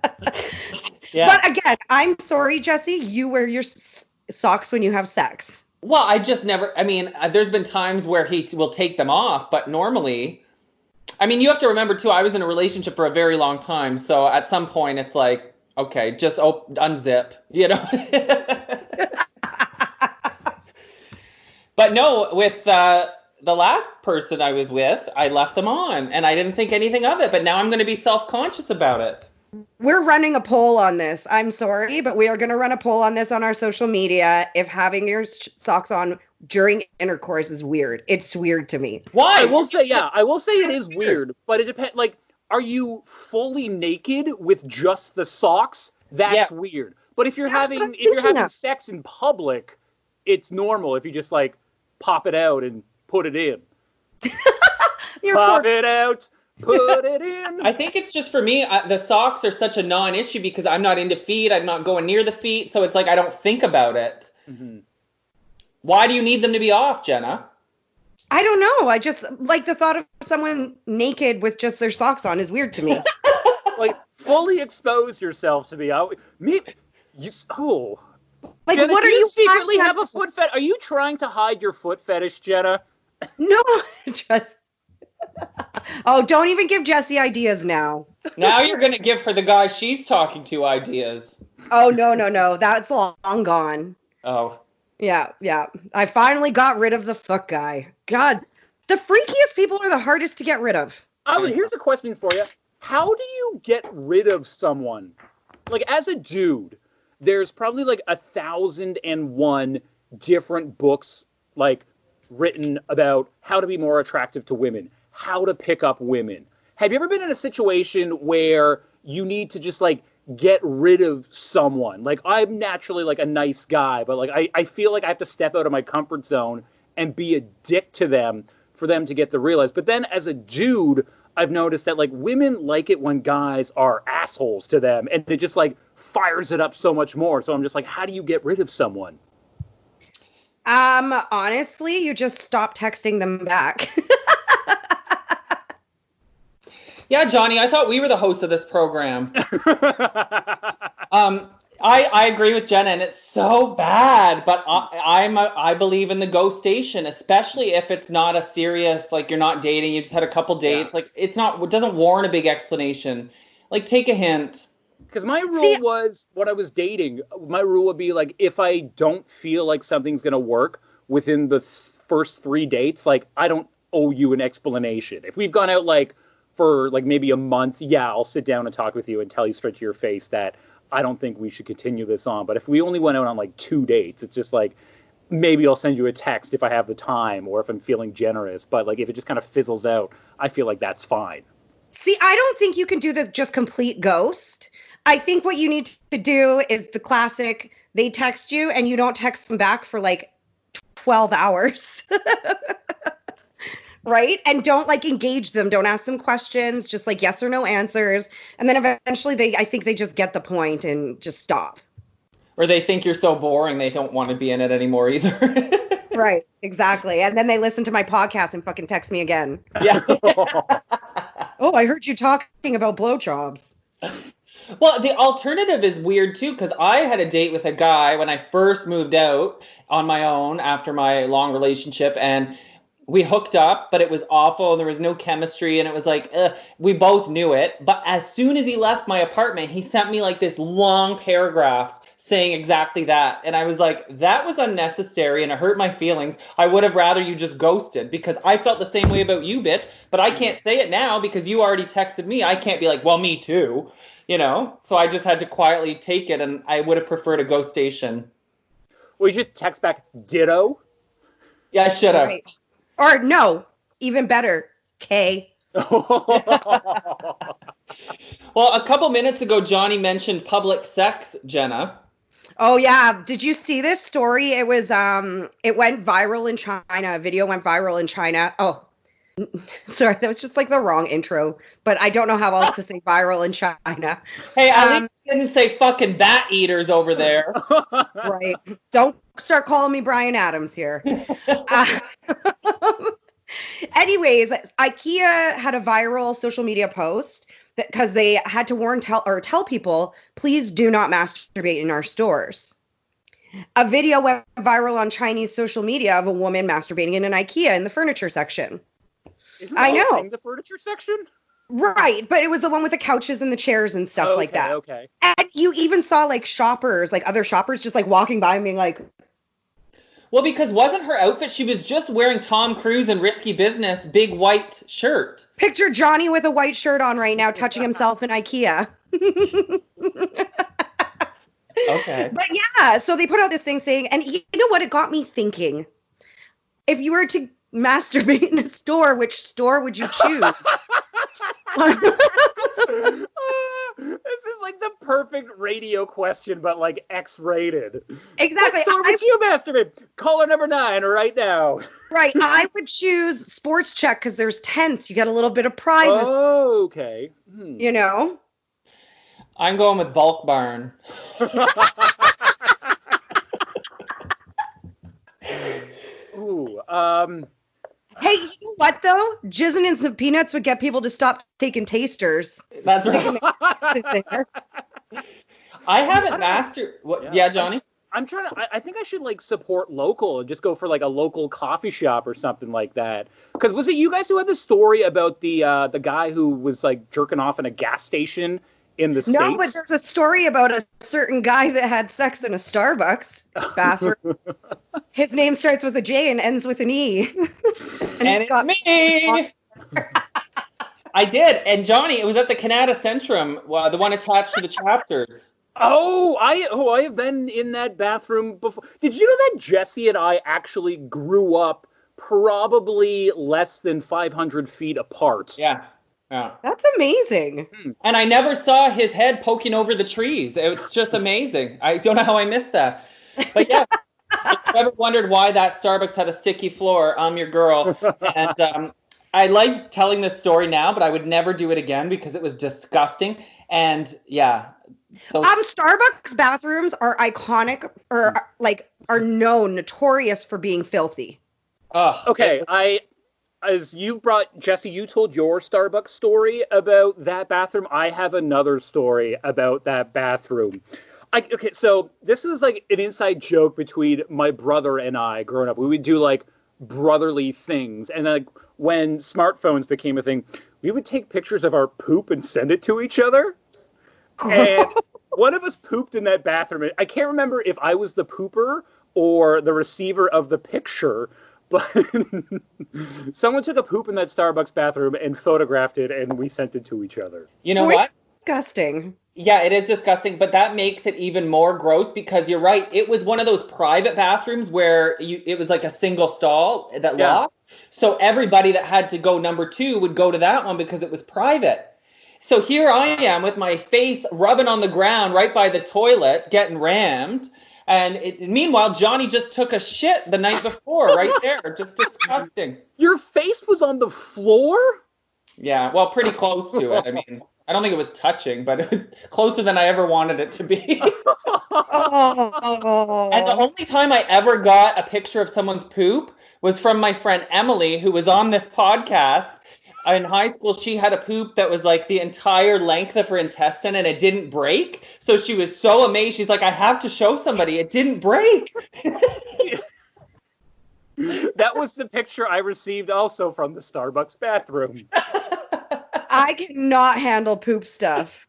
Speaker 3: Yeah.
Speaker 4: But again, I'm sorry, Jesse. You wear your s- socks when you have sex.
Speaker 3: Well, I just never. I mean, uh, there's been times where he will take them off, but normally, I mean, you have to remember too. I was in a relationship for a very long time, so at some point, it's like, okay, just op- unzip, you know. but no, with uh, the last person I was with, I left them on, and I didn't think anything of it. But now I'm going to be self-conscious about it.
Speaker 4: We're running a poll on this. I'm sorry, but we are going to run a poll on this on our social media. If having your socks on during intercourse is weird, it's weird to me.
Speaker 3: Why?
Speaker 2: I will say, yeah, I will say it is weird, but it depends. Like, are you fully naked with just the socks? That's weird. But if you're
Speaker 4: That's
Speaker 2: having if you're having
Speaker 4: of.
Speaker 2: sex in public, it's normal if you just like pop it out and put it in. Pop
Speaker 4: poor-
Speaker 2: it out, put it in.
Speaker 3: I think it's just for me. I, the socks are such a non-issue because I'm not into feet. I'm not going near the feet, so it's like I don't think about it.
Speaker 2: Mhm.
Speaker 3: Why do you need them to be off, Jenna?
Speaker 4: I don't know. I just like the thought of someone naked with just their socks on is weird to me.
Speaker 2: like fully expose yourself to me. I, me, you, oh.
Speaker 4: Like,
Speaker 2: Jenna,
Speaker 4: what
Speaker 2: do
Speaker 4: are you
Speaker 2: secretly have a foot fetish? Are you trying to hide your foot fetish, Jenna?
Speaker 4: No, just. oh, don't even give Jesse ideas now.
Speaker 3: now you're gonna give her the guy she's talking to ideas.
Speaker 4: Oh no, no, no. That's long gone.
Speaker 3: Oh.
Speaker 4: Yeah, yeah. I finally got rid of the fuck guy. God, the freakiest people are the hardest to get rid of.
Speaker 2: Would, here's a question for you. How do you get rid of someone? Like as a dude, there's probably like a thousand and one different books like written about how to be more attractive to women, how to pick up women. Have you ever been in a situation where you need to just like get rid of someone? Like I'm naturally like a nice guy, but like I, I feel like I have to step out of my comfort zone and be a dick to them for them to get to realize. But then as a dude, I've noticed that like women like it when guys are assholes to them and it just like fires it up so much more. So I'm just like, how do you get rid of someone?
Speaker 4: Um, honestly, you just stop texting them back.
Speaker 3: Yeah, Johnny, I thought we were the host of this program. Um, I, I agree with Jenna, and it's so bad. But I, I'm a, I believe in the ghost station, especially if it's not a serious like you're not dating, you just had a couple dates. Like it's not it doesn't warrant a big explanation. Like take a hint.
Speaker 2: Because my rule
Speaker 4: See-
Speaker 2: was when I was dating, my rule would be like if I don't feel like something's gonna work within the th- first three dates, like I don't owe you an explanation. If we've gone out like for like maybe a month, yeah, I'll sit down and talk with you and tell you straight to your face that I don't think we should continue this on. But if we only went out on like two dates, it's just like maybe I'll send you a text if I have the time or if I'm feeling generous. But like if it just kind of fizzles out, I feel like that's fine.
Speaker 4: See, I don't think you can do the just complete ghost. I think what you need to do is the classic they text you and you don't text them back for like 12 hours. right? And don't like engage them, don't ask them questions, just like yes or no answers. And then eventually they I think they just get the point and just stop.
Speaker 3: Or they think you're so boring they don't want to be in it anymore either.
Speaker 4: Right. Exactly. And then they listen to my podcast and fucking text me again.
Speaker 3: yeah.
Speaker 4: Oh, I heard you talking about blowjobs.
Speaker 3: Well, the alternative is weird too, because I had a date with a guy when I first moved out on my own after my long relationship, and we hooked up, but it was awful, and there was no chemistry, and it was like, ugh, we both knew it. But as soon as he left my apartment, he sent me like this long paragraph saying exactly that. And I was like, that was unnecessary and it hurt my feelings. I would have rather you just ghosted because I felt the same way about you, bitch. But I can't say it now because you already texted me. I can't be like, well, me too. You know? So I just had to quietly take it and I would have preferred a ghost station.
Speaker 2: Well, you just text back ditto.
Speaker 3: Yeah, I should have.
Speaker 4: Right. Or no, even better, K.
Speaker 3: Well, a couple minutes ago, Johnny mentioned public sex, Jenna.
Speaker 4: Oh yeah, did you see this story? It was um it went viral in China. A video went viral in China. Oh. Sorry, that was just like the wrong intro, but I don't know how else to say viral in China.
Speaker 3: Hey, at
Speaker 4: Um,
Speaker 3: didn't say fucking bat eaters over there.
Speaker 4: Right. Don't start calling me Bryan Adams here. Uh, anyways, IKEA had a viral social media post because they had to warn tell or tell people, please do not masturbate in our stores. A video went viral on Chinese social media of a woman masturbating in an IKEA in the furniture section.
Speaker 2: Isn't
Speaker 4: I know.
Speaker 2: the furniture section?
Speaker 4: Right, but it was the one with the couches and the chairs and stuff like that.
Speaker 2: Okay.
Speaker 4: And you even saw like shoppers, like other shoppers just like walking by and being like,
Speaker 3: Well, because wasn't her outfit, she was just wearing Tom Cruise and Risky Business big white shirt.
Speaker 4: Picture Johnny with a white shirt on right now, touching himself in IKEA.
Speaker 3: Okay.
Speaker 4: But yeah, so they put out this thing saying, and you know what? It got me thinking. If you were to masturbate in a store, which store would you choose?
Speaker 2: this is like the perfect radio question, but like X-rated.
Speaker 4: exactly.
Speaker 2: What store
Speaker 4: I,
Speaker 2: would you masturbate? Caller number nine right now.
Speaker 4: right. I would choose Sport Chek because there's tents. You get a little bit of privacy,
Speaker 2: Oh, okay. Hmm.
Speaker 4: you know?
Speaker 3: I'm going with Bulk Barn.
Speaker 2: Ooh. Um.
Speaker 4: Hey, you know what though? Jizzing in some peanuts would get people to stop taking tasters.
Speaker 3: That's right.
Speaker 4: There.
Speaker 3: I haven't mastered. What,
Speaker 2: Yeah.
Speaker 3: yeah, Johnny.
Speaker 2: I'm trying to. I, I think I should like support local and just go for like a local coffee shop or something like that. Because was it you guys who had the story about the uh, the guy who was like jerking off in a gas station in the States?
Speaker 4: No, but there's a story about a certain guy that had sex in a Starbucks bathroom. His name starts with a J and ends with an E. and
Speaker 3: And
Speaker 4: got-
Speaker 3: it's me. I did, and Johnny, it was at the Canada Centrum, well, the one attached to the chapters.
Speaker 2: Oh, I oh I have been in that bathroom before. Did you know that Jesse and I actually grew up probably less than 500 feet apart?
Speaker 3: Yeah, yeah.
Speaker 4: That's amazing.
Speaker 3: And I never saw his head poking over the trees. It's just amazing. I don't know how I missed that. But yeah, if you ever wondered why that Starbucks had a sticky floor, I'm your girl. And um, I like telling this story now, but I would never do it again because it was disgusting. And yeah, so
Speaker 4: Um, Starbucks bathrooms are iconic or like are known, notorious for being filthy.
Speaker 3: ugh,
Speaker 2: Okay, I as you brought Jesse, you told your Starbucks story about that bathroom. I have another story about that bathroom. I, okay, so this is like an inside joke between my brother and I growing up. We would do like brotherly things, and like when smartphones became a thing, we would take pictures of our poop and send it to each other. And one of us pooped in that bathroom. I can't remember if I was the pooper or the receiver of the picture, but someone took a poop in that Starbucks bathroom and photographed it, and we sent it to each other.
Speaker 3: you know
Speaker 4: Wait.
Speaker 3: what?
Speaker 4: Disgusting.
Speaker 3: Yeah, it is disgusting, but that makes it even more gross because you're right. It was one of those private bathrooms where you it was like a single stall that
Speaker 2: Yeah.
Speaker 3: locked. So everybody that had to go number two would go to that one because it was private. So here I am with my face rubbing on the ground right by the toilet, getting rammed. And it, meanwhile, Johnny just took a shit the night before, right there. Just disgusting.
Speaker 2: Your face was on the floor?
Speaker 3: Yeah, well, pretty close to it. I mean, I don't think it was touching, but it was closer than I ever wanted it to be.
Speaker 4: Oh.
Speaker 3: And the only time I ever got a picture of someone's poop was from my friend Emily, who was on this podcast. In high school, she had a poop that was like the entire length of her intestine and it didn't break. So she was so amazed. She's like, I have to show somebody. It didn't break.
Speaker 2: that was the picture I received also from the Starbucks bathroom.
Speaker 4: I cannot handle poop stuff.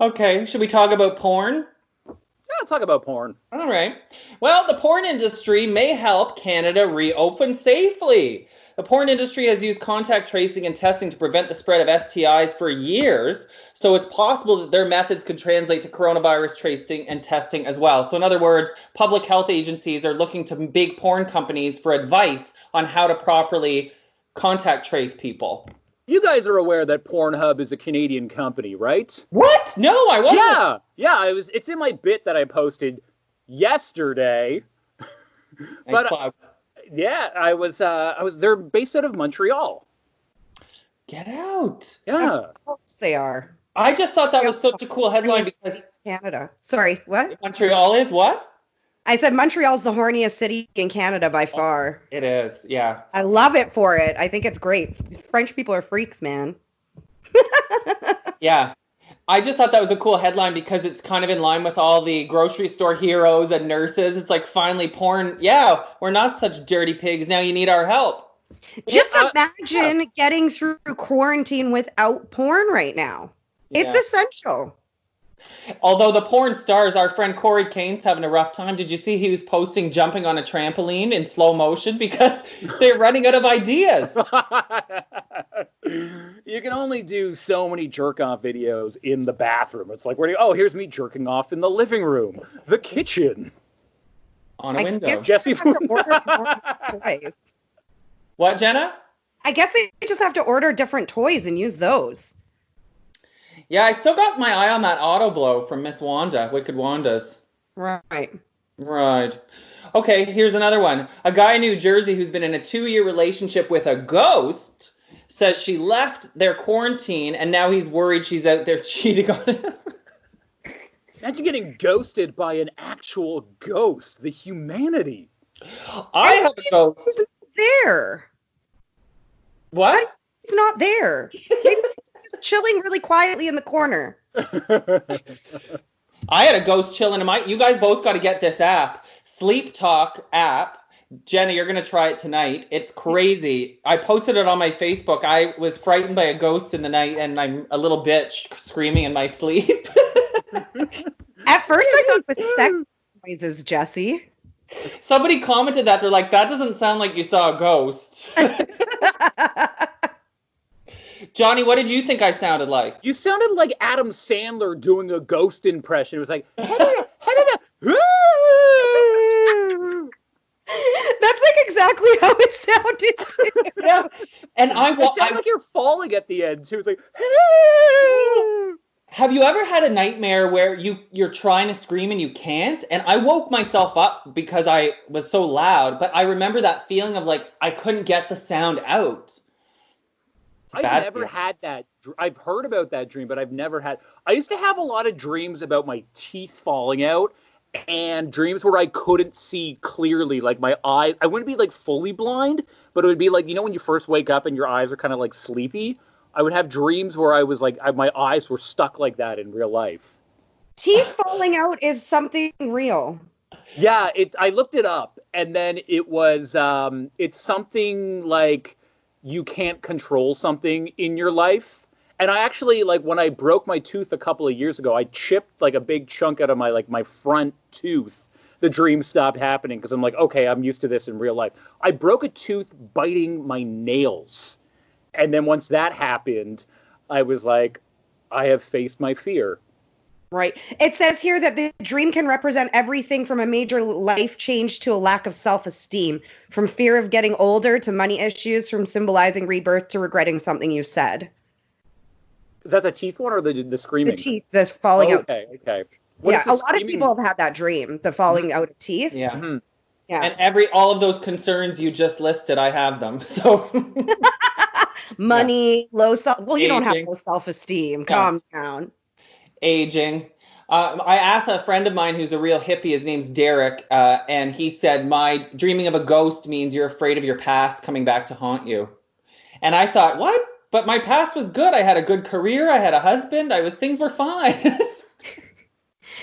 Speaker 3: okay, should we talk about porn?
Speaker 2: Yeah, let's talk about porn.
Speaker 3: All right. Well, the porn industry may help Canada reopen safely. The porn industry has used contact tracing and testing to prevent the spread of STIs for years, so it's possible that their methods could translate to coronavirus tracing and testing as well. So, in other words, public health agencies are looking to big porn companies for advice on how to properly contact trace people.
Speaker 2: You guys are aware that Pornhub is a Canadian company, right?
Speaker 3: What? No, I wasn't.
Speaker 2: Yeah, yeah. I was. It's in my bit that I posted yesterday. But-
Speaker 3: plug.
Speaker 2: Yeah, I was. Uh, I was. They're based out of Montreal.
Speaker 3: Get out.
Speaker 2: Yeah.
Speaker 4: Of course they are.
Speaker 3: I just thought that was such a cool headline because
Speaker 4: Canada. Sorry, what?
Speaker 3: Montreal is what?
Speaker 4: I said Montreal's the horniest city in Canada by far.
Speaker 3: It is, yeah.
Speaker 4: I love it for it. I think it's great. French people are freaks, man.
Speaker 3: Yeah. I just thought that was a cool headline because it's kind of in line with all the grocery store heroes and nurses. It's like finally porn. Yeah, we're not such dirty pigs. Now you need our help.
Speaker 4: Just
Speaker 2: uh,
Speaker 4: imagine getting through quarantine without porn right now. It's essential.
Speaker 3: Although the porn stars, our friend Corey Kane's having a rough time. Did you see he was posting jumping on a trampoline in slow motion because they're running out of ideas?
Speaker 2: you can only do so many jerk off videos in the bathroom. It's like, where do you, oh, here's me jerking off in the living room, the kitchen.
Speaker 3: On a
Speaker 4: I
Speaker 3: window.
Speaker 4: guess-
Speaker 2: Jesse's.
Speaker 4: order toys.
Speaker 3: What, Jenna?
Speaker 4: I guess they just have to order different toys and use those.
Speaker 3: Yeah, I still got my eye on that auto blow from Miss Wanda, Wicked Wanda's.
Speaker 4: Right.
Speaker 3: Right. Okay, here's another one. A guy in New Jersey who's been in a two year relationship with a ghost says she left their quarantine and now he's worried she's out there cheating on him.
Speaker 2: Imagine getting ghosted by an actual ghost. The humanity.
Speaker 3: I have a ghost.
Speaker 4: There.
Speaker 3: What?
Speaker 4: He's not there. Chilling really quietly in the corner.
Speaker 3: I had a ghost chilling in my. You guys both got to get this app, Sleep Talk app. Jenna, you're gonna try it tonight. It's crazy. I posted it on my Facebook. I was frightened by a ghost in the night, and I'm a little bitch screaming in my sleep.
Speaker 4: At first, I thought it was sex noises, Jesse.
Speaker 3: Somebody commented that they're like, "That doesn't sound like you saw a ghost." Johnny, what did you think I sounded like?
Speaker 2: You sounded like Adam Sandler doing a ghost impression. It was like,
Speaker 4: That's like exactly how it sounded. Too.
Speaker 3: Yeah, and I,
Speaker 2: it sounds
Speaker 3: I
Speaker 2: like you're falling at the end too. It's like,
Speaker 3: Have you ever had a nightmare where you you're trying to scream and you can't? And I woke myself up because I was so loud, but I remember that feeling of like I couldn't get the sound out. It's a
Speaker 2: I've
Speaker 3: bad
Speaker 2: never
Speaker 3: feeling.
Speaker 2: had that. I've heard about that dream, but I've never had. I used to have a lot of dreams about my teeth falling out, and dreams where I couldn't see clearly. Like my eye, I wouldn't be like fully blind, but it would be like you know when you first wake up and your eyes are kind of like sleepy. I would have dreams where I was like, I, my eyes were stuck like that in real life.
Speaker 4: Teeth falling out is something real.
Speaker 2: Yeah, it. I looked it up, and then it was. Um, it's something like you can't control something in your life. And I actually like when I broke my tooth a couple of years ago, I chipped like a big chunk out of my like my front tooth. The dream stopped happening because I'm like, okay, I'm used to this in real life. I broke a tooth biting my nails, and then once that happened, I was like, I have faced my fear.
Speaker 4: Right. It says here that the dream can represent everything from a major life change to a lack of self esteem, from fear of getting older to money issues, from symbolizing rebirth to regretting something you said.
Speaker 2: Is that the teeth one or the the screaming?
Speaker 4: The
Speaker 2: screaming?
Speaker 4: teeth, the falling out.
Speaker 2: Okay, okay. What
Speaker 4: yeah, a
Speaker 2: the
Speaker 4: lot of people have had that dream, the falling out of teeth.
Speaker 3: Yeah.
Speaker 2: Mhm.
Speaker 4: Yeah.
Speaker 3: And every all of those concerns you just listed, I have them. So
Speaker 4: Money, low self. Well, you don't have low self esteem.
Speaker 3: Yeah.
Speaker 4: Calm down.
Speaker 3: Aging. Uh, I asked a friend of mine who's a real hippie. His name's Derek, uh, and he said, "My dreaming of a ghost means you're afraid of your past coming back to haunt you." And I thought, "What? But my past was good. I had a good career. I had a husband. I was things were fine."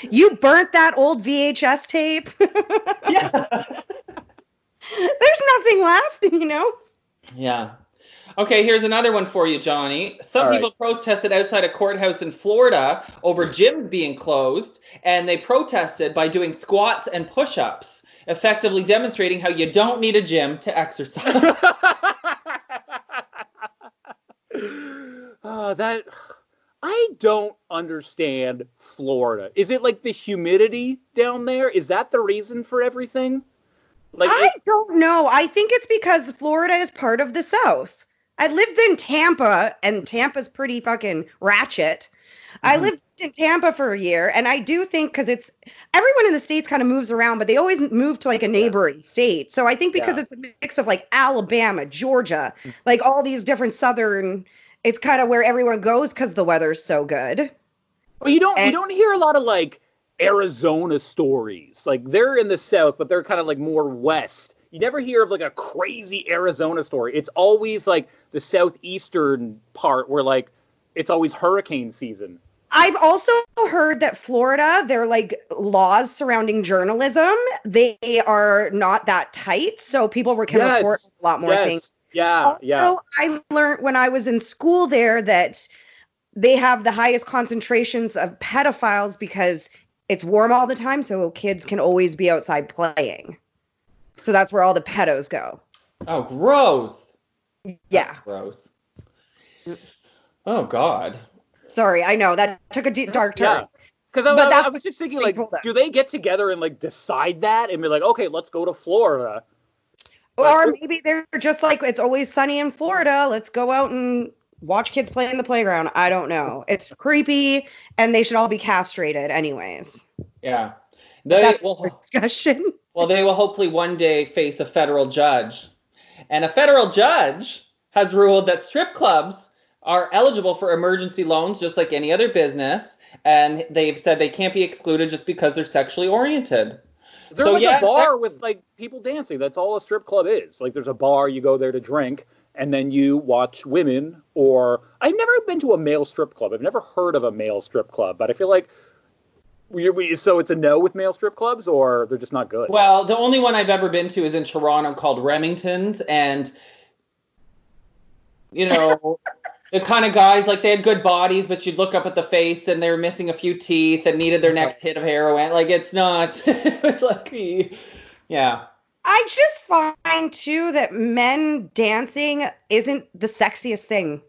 Speaker 4: You burnt that old VHS tape.
Speaker 3: yeah.
Speaker 4: There's nothing left, you know?
Speaker 3: Yeah. Okay, here's another one for you, Johnny. Some
Speaker 2: All right.
Speaker 3: people protested outside a courthouse in Florida over gyms being closed, and they protested by doing squats and push ups, effectively demonstrating how you don't need a gym to exercise.
Speaker 2: oh, that I don't understand Florida. Is it like the humidity down there? Is that the reason for everything? Like
Speaker 4: I
Speaker 2: it-
Speaker 4: don't know. I think it's because Florida is part of the South. I lived in Tampa, and Tampa's pretty fucking ratchet. I
Speaker 2: Mhm.
Speaker 4: lived in Tampa for a year, and I do think because it's everyone in the states kind of moves around, but they always move to like a neighboring state. So I think because
Speaker 2: Yeah.
Speaker 4: it's a mix of like Alabama, Georgia, like all these different southern, it's kind of where everyone goes because the weather's so good.
Speaker 2: Well, you don't you don't hear a lot of like Arizona stories. Like they're in the south, but they're kind of like more west. You never hear of like a crazy Arizona story. It's always like the southeastern part where like it's always hurricane season.
Speaker 4: I've also heard that Florida, their like laws surrounding journalism, they are not that tight, so people were can
Speaker 2: Yes.
Speaker 4: report a lot more
Speaker 2: yes.
Speaker 4: things.
Speaker 2: Yeah,
Speaker 4: Also,
Speaker 2: yeah.
Speaker 4: I learned when I was in school there that they have the highest concentrations of pedophiles because it's warm all the time, so kids can always be outside playing. So that's where all the pedos go.
Speaker 3: oh, gross.
Speaker 4: Yeah.
Speaker 3: Gross. Oh, God.
Speaker 4: Sorry, I know that took a deep, dark
Speaker 2: Yeah.
Speaker 4: turn.
Speaker 2: Because I, I- I was just thinking, like,
Speaker 4: they told us.
Speaker 2: do they get together and like decide that and be like, okay, let's go to Florida?
Speaker 4: Or maybe they're just like it's always sunny in Florida. Let's go out and watch kids play in the playground. I don't know. It's creepy, and they should all be castrated, anyways.
Speaker 3: Yeah. They,
Speaker 4: That's
Speaker 3: well,
Speaker 4: discussion.
Speaker 3: well, they will hopefully one day face a federal judge. And a federal judge has ruled that strip clubs are eligible for emergency loans just like any other business. And they've said they can't be excluded just because they're sexually oriented.
Speaker 2: Is there
Speaker 3: So,
Speaker 2: like
Speaker 3: yeah,
Speaker 2: a bar with like people dancing? That's all a strip club is. Like, there's a bar, you go there to drink, and then you watch women or I've never been to a male strip club. I've never heard of a male strip club, but I feel like we, we, so it's a no with male strip clubs or they're just not good.
Speaker 3: Well, the only one I've ever been to is in Toronto called Remington's and you know the kind of guys like they had good bodies but you'd look up at the face and they were missing a few teeth and needed their next hit of heroin like it's not it's like yeah
Speaker 4: I just find too that men dancing isn't the sexiest thing.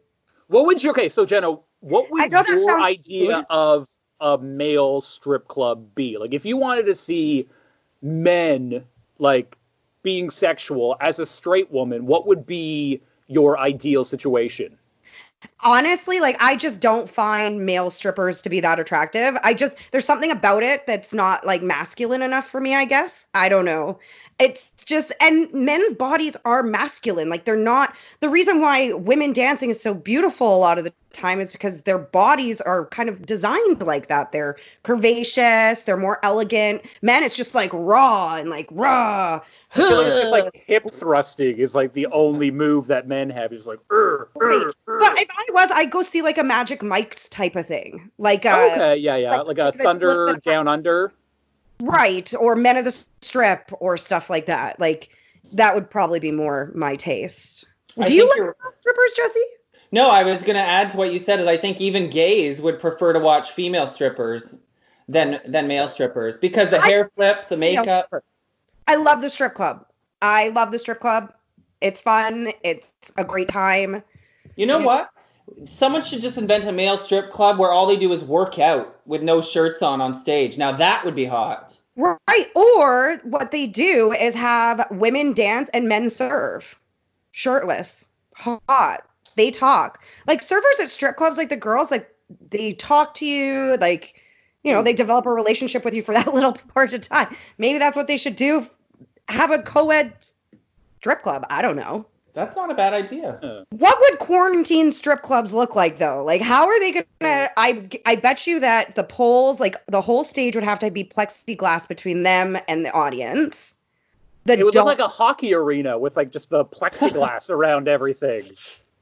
Speaker 2: What would you okay, so Jenna, what would
Speaker 4: know
Speaker 2: your idea
Speaker 4: weird.
Speaker 2: of a male strip club be? Like if you wanted to see men like being sexual as a straight woman, what would be your ideal situation?
Speaker 4: Honestly, like I just don't find male strippers to be that attractive. I just there's something about it that's not like masculine enough for me, I guess. I don't know. It's just and men's bodies are masculine. Like they're not the reason why women dancing is so beautiful a lot of the time is because their bodies are kind of designed like that. They're curvaceous, they're more elegant. Men it's just like raw and like raw.
Speaker 2: I feel like it's just like hip thrusting is like the only move that men have. Is just like, "Ur, ur, ur."
Speaker 4: But if I was, I'd go see like a Magic Mike type of thing, like uh,
Speaker 2: okay, yeah, yeah,
Speaker 4: like-
Speaker 2: like, a
Speaker 4: like
Speaker 2: Thunder Down Under.
Speaker 4: Right, or Men of the Strip or stuff like that. Like that would probably be more my taste.
Speaker 3: I
Speaker 4: Do you like
Speaker 3: you're-
Speaker 4: strippers, Jesse?
Speaker 3: no i was going to add to what you said is i think even gays would prefer to watch female strippers than than male strippers because the
Speaker 4: I-
Speaker 3: hair flips the makeup.
Speaker 4: I love the strip club. I love the strip club. It's fun. It's a great time.
Speaker 3: you know what someone should just invent a male strip club where all they do is work out with no shirts on on stage now that would be hot
Speaker 4: Right. Or what they do is have women dance and men serve. Shirtless. Hot. They talk. Like servers at strip clubs, like the girls, like they talk to you, like, you know, they develop a relationship with you for that little part of time. Maybe that's what they should do. Have a co ed strip club. I don't know.
Speaker 3: That's not a bad idea
Speaker 4: What would quarantine strip clubs look like though? Like how are they gonna I I bet you that the poles, like the whole stage would have to be plexiglass between them and the audience. The
Speaker 2: It would
Speaker 4: don't-
Speaker 2: look like a hockey arena with like just the plexiglass around everything.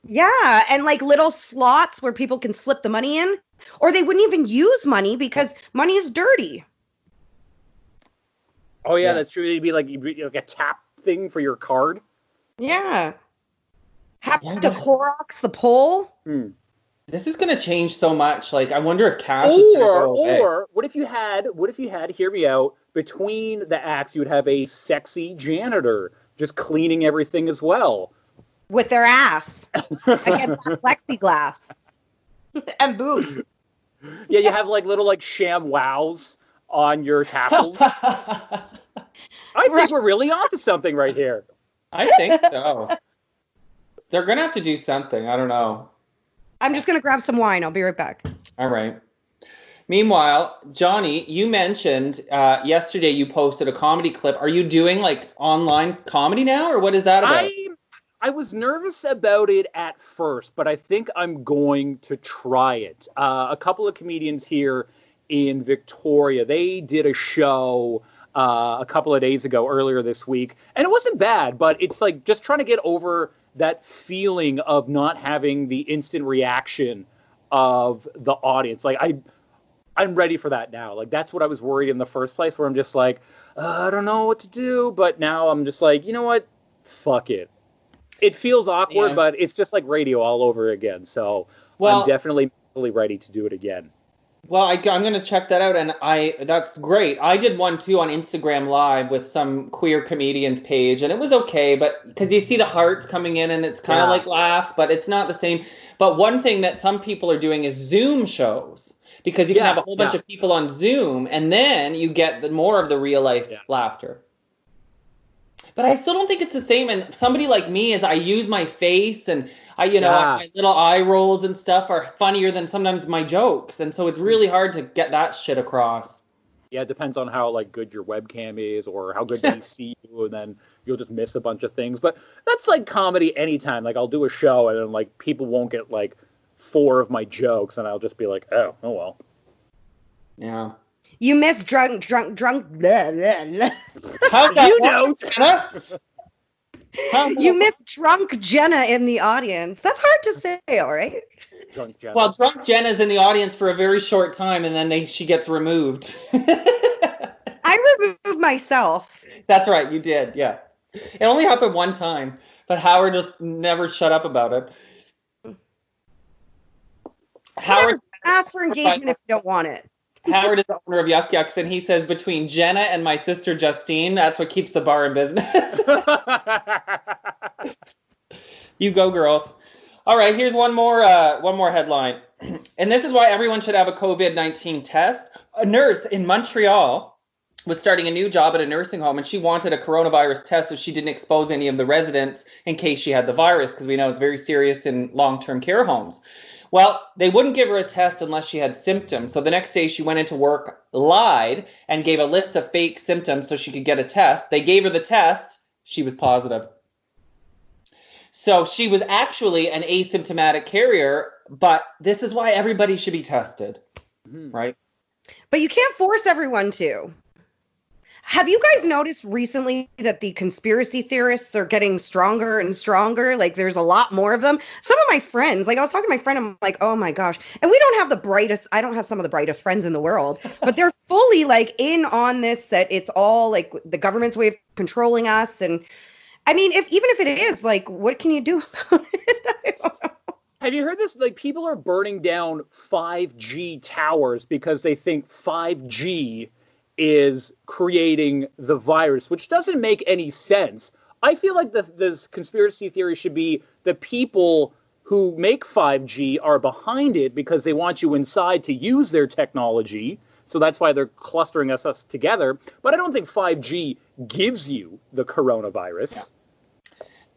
Speaker 4: Yeah, and like little slots where people can slip the money in. Or they wouldn't even use money because money is dirty.
Speaker 2: Oh yeah,
Speaker 3: Yeah.
Speaker 2: that's true. It'd be like, you'd be like a tap thing for your card.
Speaker 4: Yeah. Have
Speaker 3: Yeah.
Speaker 4: to Clorox the pole.
Speaker 2: Hmm.
Speaker 3: This is going to change so much. Like, I wonder if cash is
Speaker 2: Or
Speaker 3: go away.
Speaker 2: or what if you had what if you had hear me out between the acts you would have a sexy janitor just cleaning everything as well.
Speaker 4: with their ass against that plexiglass and boobs.
Speaker 2: Yeah, you have like little like sham wows on your tassels. I think
Speaker 4: Right.
Speaker 2: we're really onto something right here.
Speaker 3: I think so. They're going to have to do something. I don't know.
Speaker 4: I'm just gonna grab some wine. I'll be right back.
Speaker 3: All right. Meanwhile, Johnny, you mentioned uh, yesterday you posted a comedy clip. Are you doing like online comedy now, or what is that about?
Speaker 2: I I was nervous about it at first, but I think I'm going to try it. Uh, a couple of comedians here in Victoria, they did a show uh, a couple of days ago, earlier this week, and it wasn't bad. But it's like just trying to get over that feeling of not having the instant reaction of the audience. Like I. I'm ready for that now. Like that's what I was worried in the first place, where I'm just like, uh, I don't know what to do. But now I'm just like, you know what? Fuck it. It feels awkward,
Speaker 3: Yeah.
Speaker 2: but it's just like radio all over again. So
Speaker 3: Well-
Speaker 2: I'm definitely ready to do it again.
Speaker 3: Well, I, I'm going to check that out, and I that's great. I did one too on Instagram Live with some queer comedians page, and it was okay, but because you see the hearts coming in, and it's kind of
Speaker 2: Yeah.
Speaker 3: like laughs, but it's not the same. But one thing that some people are doing is Zoom shows because you can have a whole bunch
Speaker 2: yeah.
Speaker 3: of people on Zoom, and then you get the more of the real life
Speaker 2: Yeah.
Speaker 3: laughter. But I still don't think it's the same. And somebody like me is I use my face and I, you know,
Speaker 2: Yeah.
Speaker 3: my little eye rolls and stuff are funnier than sometimes my jokes. And so it's mm-hmm. really hard to get that shit across.
Speaker 2: Yeah, it depends on how like good your webcam is or how good they see you, and then you'll just miss a bunch of things. But that's like comedy anytime. Like I'll do a show and then like people won't get like four of my jokes, and I'll just be like, oh, oh well.
Speaker 3: Yeah.
Speaker 4: You miss drunk, drunk, drunk. Blah, blah, blah.
Speaker 3: How's
Speaker 2: You
Speaker 3: work,
Speaker 2: know.
Speaker 3: Jenna.
Speaker 4: you miss drunk Jenna in the audience. That's hard to say, all right?
Speaker 3: Drunk Jenna. Well, drunk Jenna's in the audience for a very short time, and then they, she gets removed.
Speaker 4: I removed myself.
Speaker 3: That's right, you did. Yeah, it only happened one time, but Howard just never shut up about it.
Speaker 4: Howard ask for engagement if you don't want it.
Speaker 3: Howard is the owner of Yuk Yuk's, and he says between Jenna and my sister Justine, that's what keeps the bar in business. you go, girls. All right, here's one more uh, one more headline, and this is why everyone should have a COVID nineteen test. A nurse in Montreal was starting a new job at a nursing home, and she wanted a coronavirus test so she didn't expose any of the residents in case she had the virus, because we know it's very serious in long term care homes. Well, they wouldn't give her a test unless she had symptoms. So the next day she went into work, lied, and gave a list of fake symptoms so she could get a test. They gave her the test. She was positive. So she was actually an asymptomatic carrier, but this is why everybody should be tested, mm-hmm. right?
Speaker 4: But you can't force everyone to. Have you guys noticed recently that the conspiracy theorists are getting stronger and stronger? Like there's a lot more of them. Some of my friends, like I was talking to my friend, I'm like, oh my gosh. And we don't have the brightest, I don't have some of the brightest friends in the world, but they're fully like in on this that it's all like the government's way of controlling us. And I mean, if even if it is, like, what can you do about it?
Speaker 2: Have you heard this? Like, people are burning down 5G towers because they think 5G is creating the virus, which doesn't make any sense. I feel like the conspiracy theory should be the people who make 5G are behind it because they want you inside to use their technology. So that's why they're clustering us, us together. But I don't think 5G gives you the coronavirus.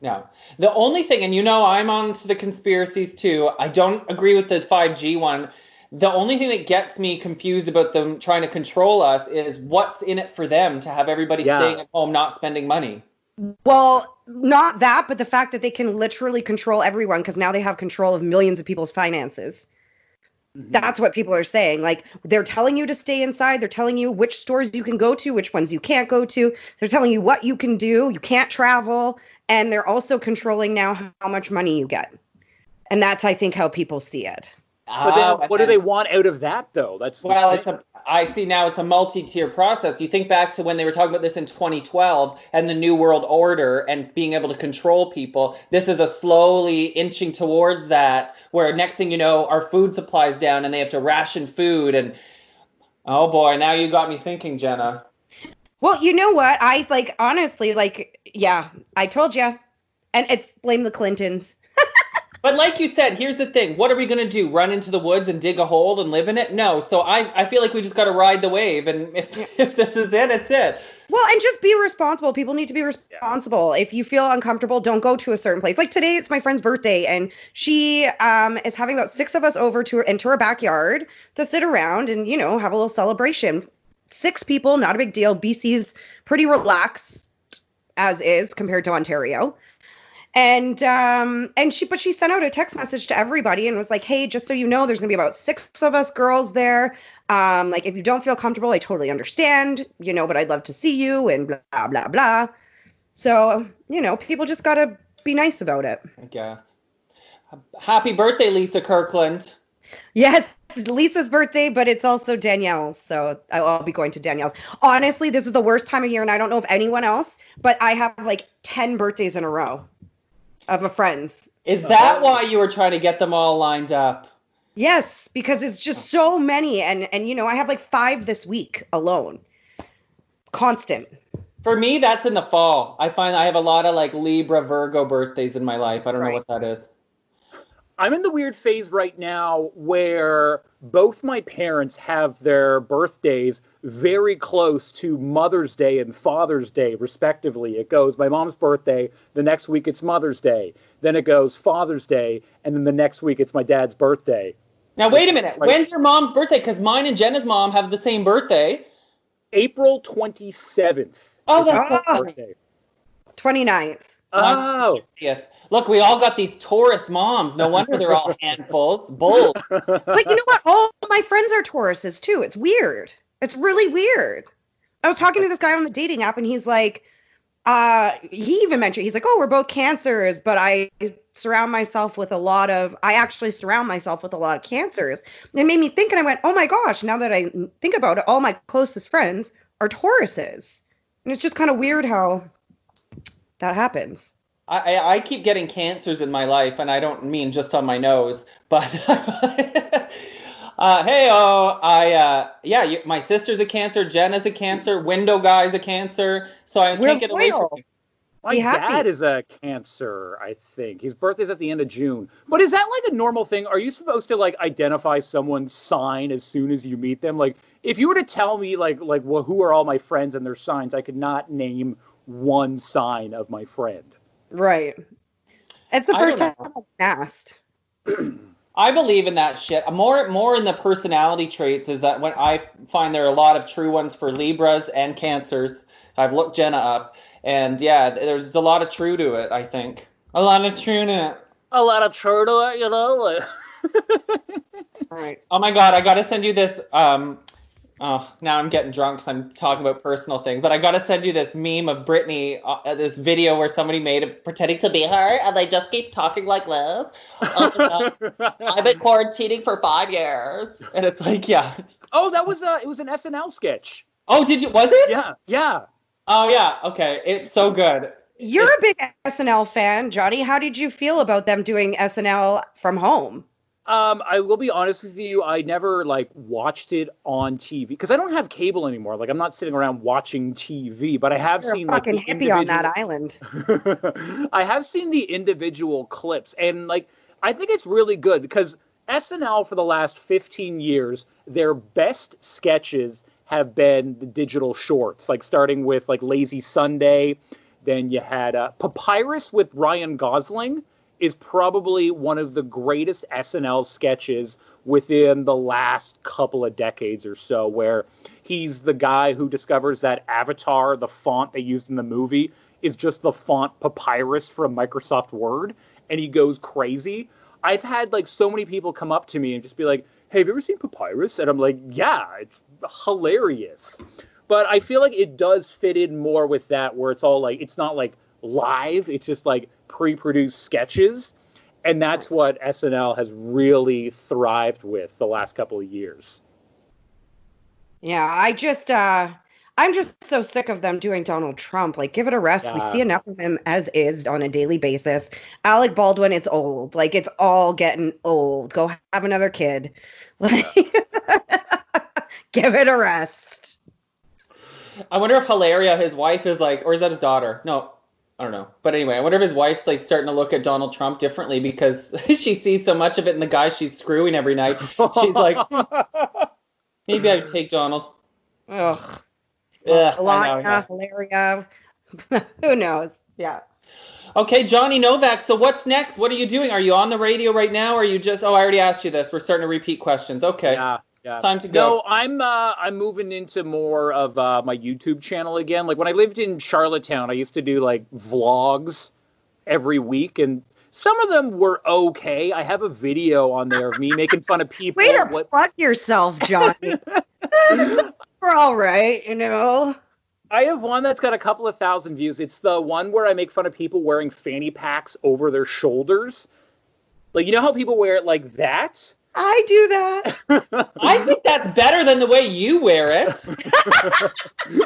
Speaker 3: Yeah. No. The only thing, and you know I'm on to the conspiracies too. I don't agree with the 5G one the only thing that gets me confused about them trying to control us is what's in it for them to have everybody yeah. staying at home not spending money.
Speaker 4: Well not that but the fact that they can literally control everyone because now they have control of millions of people's finances. Mm-hmm. that's what people are saying. Like they're telling you to stay inside. They're telling you which stores you can go to which ones you can't go to. They're telling you what you can do. You can't travel. And they're also controlling now how much money you get. And that's i think how people see it
Speaker 2: but then, oh, ah, what do they want out of that, though? That's
Speaker 3: well, it's a. I see now it's a multi-tier process. You think back to when they were talking about this in 2012 and the New World Order and being able to control people. This is a slowly inching towards that, where next thing you know, our food supply's down and they have to ration food. And oh boy, now you got me thinking, Jenna.
Speaker 4: Well, you know what? I like honestly, like, yeah, I told you, and it's blame the Clintons.
Speaker 3: But like you said, here's the thing. What are we going to do? Run into the woods and dig a hole and live in it? No. So I, I feel like we just got to ride the wave. And if, if this is it, it's it.
Speaker 4: Well, and just be responsible. People need to be responsible. Yeah. If you feel uncomfortable, don't go to a certain place. Like today, it's my friend's birthday, and she um, is having about six of us over to her, into her backyard to sit around and, you know, have a little celebration. Six people, not a big deal. BC's pretty relaxed as is compared to Ontario and um and she but she sent out a text message to everybody and was like hey just so you know there's gonna be about six of us girls there. Um like if you don't feel comfortable i totally understand you know but i'd love to see you and blah blah blah. So you know people just gotta be nice about it.
Speaker 3: I guess. Happy birthday lisa kirkland.
Speaker 4: Yes it's lisa's birthday but it's also danielle's so i'll be going to danielle's. Honestly this is the worst time of year and i don't know if anyone else but i have like 10 birthdays in a row of a friend's.
Speaker 3: Is that why you were trying to get them all lined up?
Speaker 4: Yes, because it's just so many, and and you know I have like five this week alone, constant.
Speaker 3: For me, that's in the fall. I find I have a lot of like Libra, Virgo birthdays in my life. I don't right. know what that is.
Speaker 2: I'm in the weird phase right now where both my parents have their birthdays very close to Mother's Day and Father's Day, respectively. It goes my mom's birthday, the next week it's Mother's Day, then it goes Father's Day, and then the next week it's my dad's birthday.
Speaker 3: Now, wait a minute. When's your mom's birthday? Because mine and Jenna's mom have the same birthday.
Speaker 2: April 27th.
Speaker 3: Oh, that's my birthday.
Speaker 4: 29th.
Speaker 2: Oh.
Speaker 3: Yes. Look, we all got these Taurus moms. No wonder they're all handfuls. Bold.
Speaker 4: But you know what? All my friends are Tauruses too. It's weird. It's really weird. I was talking to this guy on the dating app and he's like, uh he even mentioned he's like oh we're both cancers but i surround myself with a lot of i actually surround myself with a lot of cancers it made me think and i went oh my gosh now that i think about it all my closest friends are tauruses and it's just kind of weird how that happens
Speaker 3: I, I keep getting cancers in my life, and I don't mean just on my nose, but uh, hey, oh, I uh, yeah, you, my sister's a cancer, Jen is a cancer, window guy's a cancer, so I
Speaker 4: We're
Speaker 3: can't get away from
Speaker 4: loyal.
Speaker 3: it.
Speaker 2: My dad is a cancer, I think. His birthday's at the end of June. But is that like a normal thing? Are you supposed to like identify someone's sign as soon as you meet them? Like if you were to tell me like like well, who are all my friends and their signs, I could not name one sign of my friend.
Speaker 4: Right it's the first time i've been asked
Speaker 3: I believe in that shit. More more in the personality traits is that when I find there are a lot of true ones for Libras and Cancers. I've looked Jenna up, and yeah, there's a lot of true to it. I think a lot of true to it.
Speaker 2: A lot of true to it, you know. Like,
Speaker 4: right
Speaker 3: Oh my god, I gotta send you this. Um, oh, now I'm getting drunk because I'm talking about personal things. But I gotta send you this meme of Britney, uh, this video where somebody made it pretending to be her, and they just keep talking like this. Oh. I've been quarantining for five years, and it's like, yeah.
Speaker 2: oh, that was a it was an SNL sketch.
Speaker 3: Oh, did you? Was it?
Speaker 2: Yeah, yeah.
Speaker 3: Oh yeah. Okay, it's so good.
Speaker 4: You're a big SNL fan, Johnny. How did you feel about them doing SNL from home?
Speaker 2: Um, I will be honest with you. I never like watched it on TV because I don't have cable anymore. Like I'm not sitting around watching TV, but I have
Speaker 4: You're
Speaker 2: seen
Speaker 4: a
Speaker 2: like
Speaker 4: fucking
Speaker 2: the
Speaker 4: hippie on that island.
Speaker 2: I have seen the individual clips, and like I think it's really good because SNL for the last 15 years, their best sketches have been the digital shorts, like starting with like Lazy Sunday. Then you had uh, Papyrus with Ryan Gosling is probably one of the greatest SNL sketches within the last couple of decades or so, where he's the guy who discovers that Avatar, the font they used in the movie, is just the font Papyrus from Microsoft Word, and he goes crazy. I've had like so many people come up to me and just be like, "Hey, have you ever seen Papyrus?" And I'm like, "Yeah, it's hilarious." But I feel like it does fit in more with that, where it's all like it's not like live; it's just like pre-produced sketches, and that's what SNL has really thrived with the last couple of years.
Speaker 4: Yeah, I just uh I'm just so sick of them doing Donald Trump. Like, give it a rest. We see enough of him as is on a daily basis. Alec Baldwin, it's old. Like, it's all getting old. Go have another kid. Like, give it a rest.
Speaker 3: I wonder if Hilaria, his wife, is like, or is that his daughter? No, I don't know. But anyway, I wonder if his wife's like starting to look at Donald Trump differently because she sees so much of it in the guy she's screwing every night. She's like, maybe I would take Donald.
Speaker 4: Ugh.
Speaker 3: Ugh, I know,
Speaker 4: Alana,
Speaker 3: yeah.
Speaker 4: Hilaria. Who knows? Yeah.
Speaker 3: Okay, Johnny Novak. So what's next? What are you doing? Are you on the radio right now? Or are you just? Oh, I already asked you this. We're starting to repeat questions. Okay,
Speaker 2: Yeah, yeah.
Speaker 3: time to go.
Speaker 2: No, I'm uh, I'm moving into more of uh, my YouTube channel again. Like when I lived in Charlottetown, I used to do like vlogs every week, and some of them were okay. I have a video on there of me making fun of people.
Speaker 4: Way to
Speaker 2: what
Speaker 4: plug yourself, Johnny. We're all right, you know.
Speaker 2: I have one that's got a couple of thousand views. It's the one where I make fun of people wearing fanny packs over their shoulders. Like you know how people wear it like that?
Speaker 4: I do that.
Speaker 3: I think that's better than the way you wear it.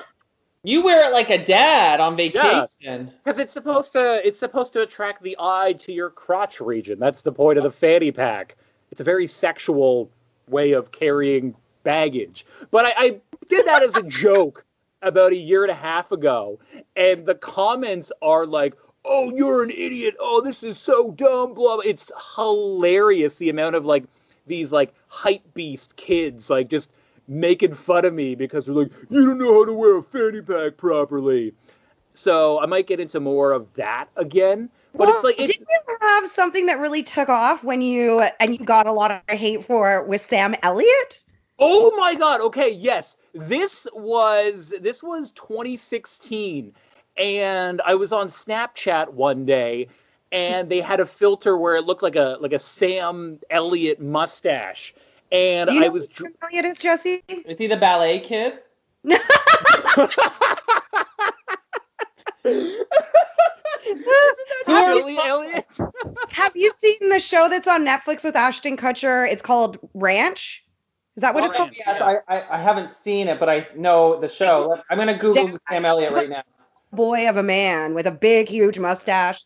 Speaker 3: you wear it like a dad on vacation.
Speaker 2: Because it's supposed to it's supposed to attract the eye to your crotch region. That's the point of the fanny pack. It's a very sexual way of carrying baggage. But I, I did that as a joke about a year and a half ago, and the comments are like, "Oh, you're an idiot. Oh, this is so dumb." Blah. blah. It's hilarious the amount of like these like hype beast kids like just making fun of me because they're like, "You don't know how to wear a fanny pack properly." So I might get into more of that again. But it's
Speaker 4: Well,
Speaker 2: like it's,
Speaker 4: did you have something that really took off when you and you got a lot of hate for with Sam Elliott?
Speaker 2: Oh my god. Okay, yes. This was this was 2016 and I was on Snapchat one day and they had a filter where it looked like a like a Sam Elliott mustache. And
Speaker 4: Do you know
Speaker 2: I was
Speaker 4: who Sam Elliott is, Jesse?
Speaker 3: Is he the ballet kid?
Speaker 2: Billy Elliot.
Speaker 4: Have you seen the show that's on Netflix with Ashton Kutcher? It's called Ranch. Is that what it's oh,
Speaker 2: called?
Speaker 3: Yes,
Speaker 2: Yeah.
Speaker 3: I, I, I haven't seen it, but I know the show. I'm gonna Google
Speaker 4: Damn.
Speaker 3: Sam Elliott right now.
Speaker 4: Boy of a man with a big, huge mustache.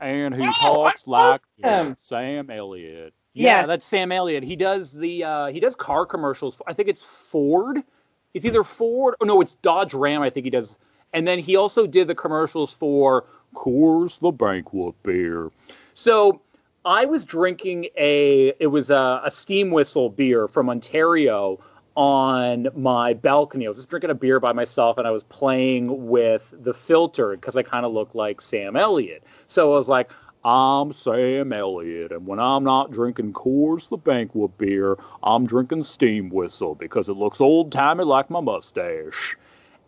Speaker 2: And who
Speaker 3: Oh,
Speaker 2: talks like
Speaker 3: him.
Speaker 2: Sam Elliott. Yeah,
Speaker 4: Yes.
Speaker 2: that's Sam Elliott. He does the uh, he does car commercials. I think it's Ford. It's either Ford. Oh no, it's Dodge Ram. I think he does. And then he also did the commercials for Coors the Banquet beer. So I was drinking a it was a, a steam whistle beer from Ontario on my balcony. I was just drinking a beer by myself and I was playing with the filter because I kind of look like Sam Elliott. So I was like, I'm Sam Elliott, and when I'm not drinking Coors the Banquet beer, I'm drinking Steam Whistle because it looks old timey like my mustache.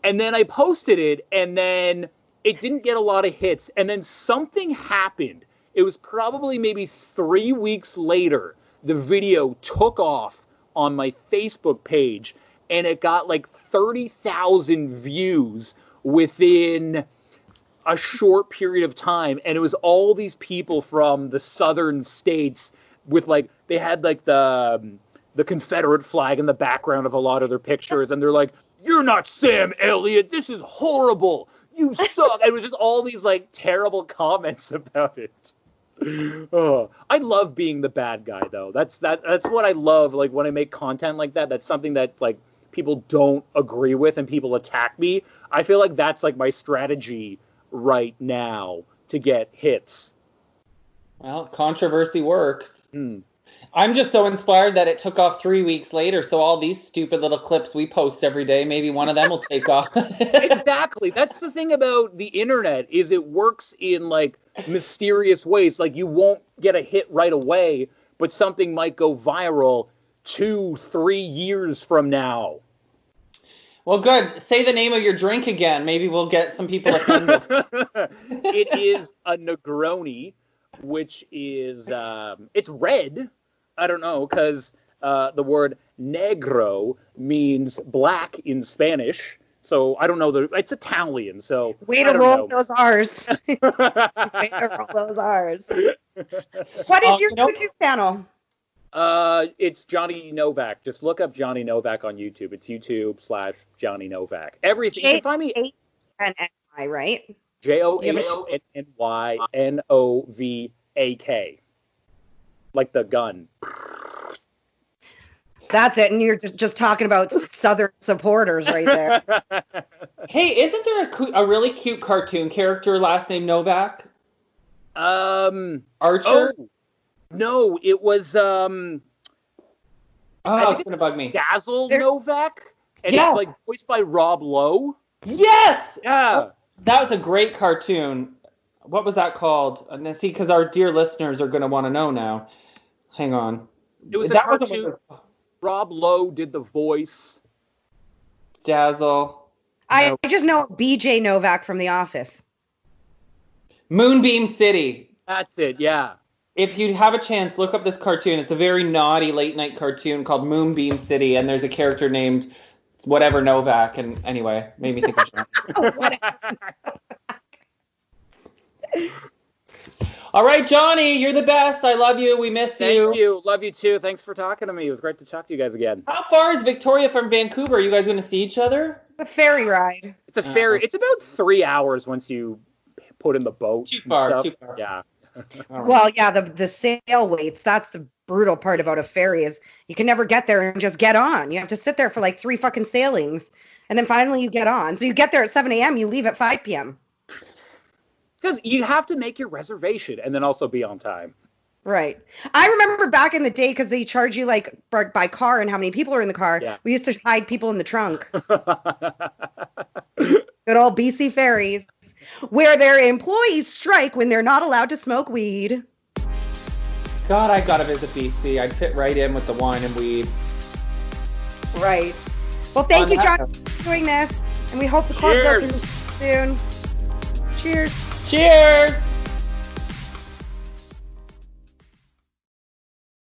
Speaker 2: And then I posted it, and then it didn't get a lot of hits. And then something happened. It was probably maybe three weeks later. The video took off on my Facebook page, and it got like 30,000 views within a short period of time. And it was all these people from the southern states with like they had like the um, the confederate flag in the background of a lot of their pictures. And they're like you're not sam elliott. This is horrible. You suck. It was just all these like terrible comments about it oh, I love being the bad guy though. That's that that's what I love like when I make content like that. That's something that like people don't agree with and people attack me. I feel like that's like my strategy right now to get hits.
Speaker 3: Well, controversy works.
Speaker 2: Hmm.
Speaker 3: I'm just so inspired that it took off three weeks later. So all these stupid little clips we post every day, maybe one of them will take off.
Speaker 2: exactly. That's the thing about the internet is it works in like mysterious ways. Like you won't get a hit right away, but something might go viral two, three years from now.
Speaker 3: well, good. Say the name of your drink again. Maybe we'll get some people offended.
Speaker 2: it is a Negroni, which is um, it's red. I don't know because uh, the word negro means black in Spanish. So I don't know the. It's Italian. So
Speaker 4: Way
Speaker 2: I
Speaker 4: to roll
Speaker 2: know.
Speaker 4: those R's. Way to roll those R's. What is
Speaker 3: Uh,
Speaker 4: your
Speaker 3: you know-
Speaker 4: YouTube channel?
Speaker 2: Uh, it's Johnny Novak. Just look up Johnny Novak on YouTube. It's YouTube slash Johnny Novak. Everything you can find me
Speaker 4: J- And I, right?
Speaker 2: J O H N N Y N O V A K, like the gun.
Speaker 4: That's it. And you're just, just talking about Southern supporters right there.
Speaker 3: hey, isn't there a, cu- a really cute cartoon character last name Novak?
Speaker 2: um.
Speaker 3: Archer?
Speaker 2: Oh no, it was um
Speaker 3: Oh,
Speaker 2: I think
Speaker 3: it's gonna bug me.
Speaker 2: Dazzle
Speaker 4: There-
Speaker 2: Novak, and
Speaker 3: Yeah.
Speaker 2: it's like voiced by Rob Lowe.
Speaker 3: Yes,
Speaker 2: Yeah.
Speaker 3: that was a great cartoon. What was that called? And then see, because our dear listeners are gonna want to know now. Hang on.
Speaker 2: It was a
Speaker 3: That wasn't
Speaker 2: cartoon.
Speaker 3: what the-
Speaker 2: Rob Lowe did the voice.
Speaker 3: Dazzle.
Speaker 4: I,
Speaker 2: No.
Speaker 4: I just know BJ Novak from The Office.
Speaker 3: Moonbeam City.
Speaker 2: That's it. Yeah.
Speaker 3: If you have a chance, look up this cartoon. It's a very naughty late night cartoon called Moonbeam City, and there's a character named whatever Novak. And anyway, made me think of John. Oh, All right, Johnny, you're the best. I love you. We miss
Speaker 2: Thank
Speaker 3: you.
Speaker 2: Thank you. Love you too. Thanks for talking to me. It was great to talk to you guys again.
Speaker 3: How far is Victoria from Vancouver? Are you guys going to see each other?
Speaker 4: The ferry ride.
Speaker 2: It's a ferry. Uh-huh. It's about three hours once you put in the boat.
Speaker 3: Too
Speaker 2: and
Speaker 3: far,
Speaker 2: stuff.
Speaker 3: too far.
Speaker 2: Yeah.
Speaker 3: All right.
Speaker 4: Well, yeah, the the sail waits. That's the brutal part about a ferry is you can never get there and just get on. You have to sit there for like three fucking sailings, and then finally you get on. So you get there at 7 a.m. You leave at 5 p.m.
Speaker 2: Because you have to make your reservation and then also be on time.
Speaker 4: Right. I remember back in the day because they charge you like by, by car and how many people are in the car.
Speaker 2: Yeah.
Speaker 4: We used to hide people in the trunk. Good old BC ferries, where their employees strike when they're not allowed to smoke weed.
Speaker 3: God, I got to visit BC. I'd fit right in with the wine and weed.
Speaker 4: Right. Well, thank
Speaker 3: On
Speaker 4: you, John, for doing this, and we hope the club's open
Speaker 2: Cheers.
Speaker 4: soon. Cheers.
Speaker 3: Cheers!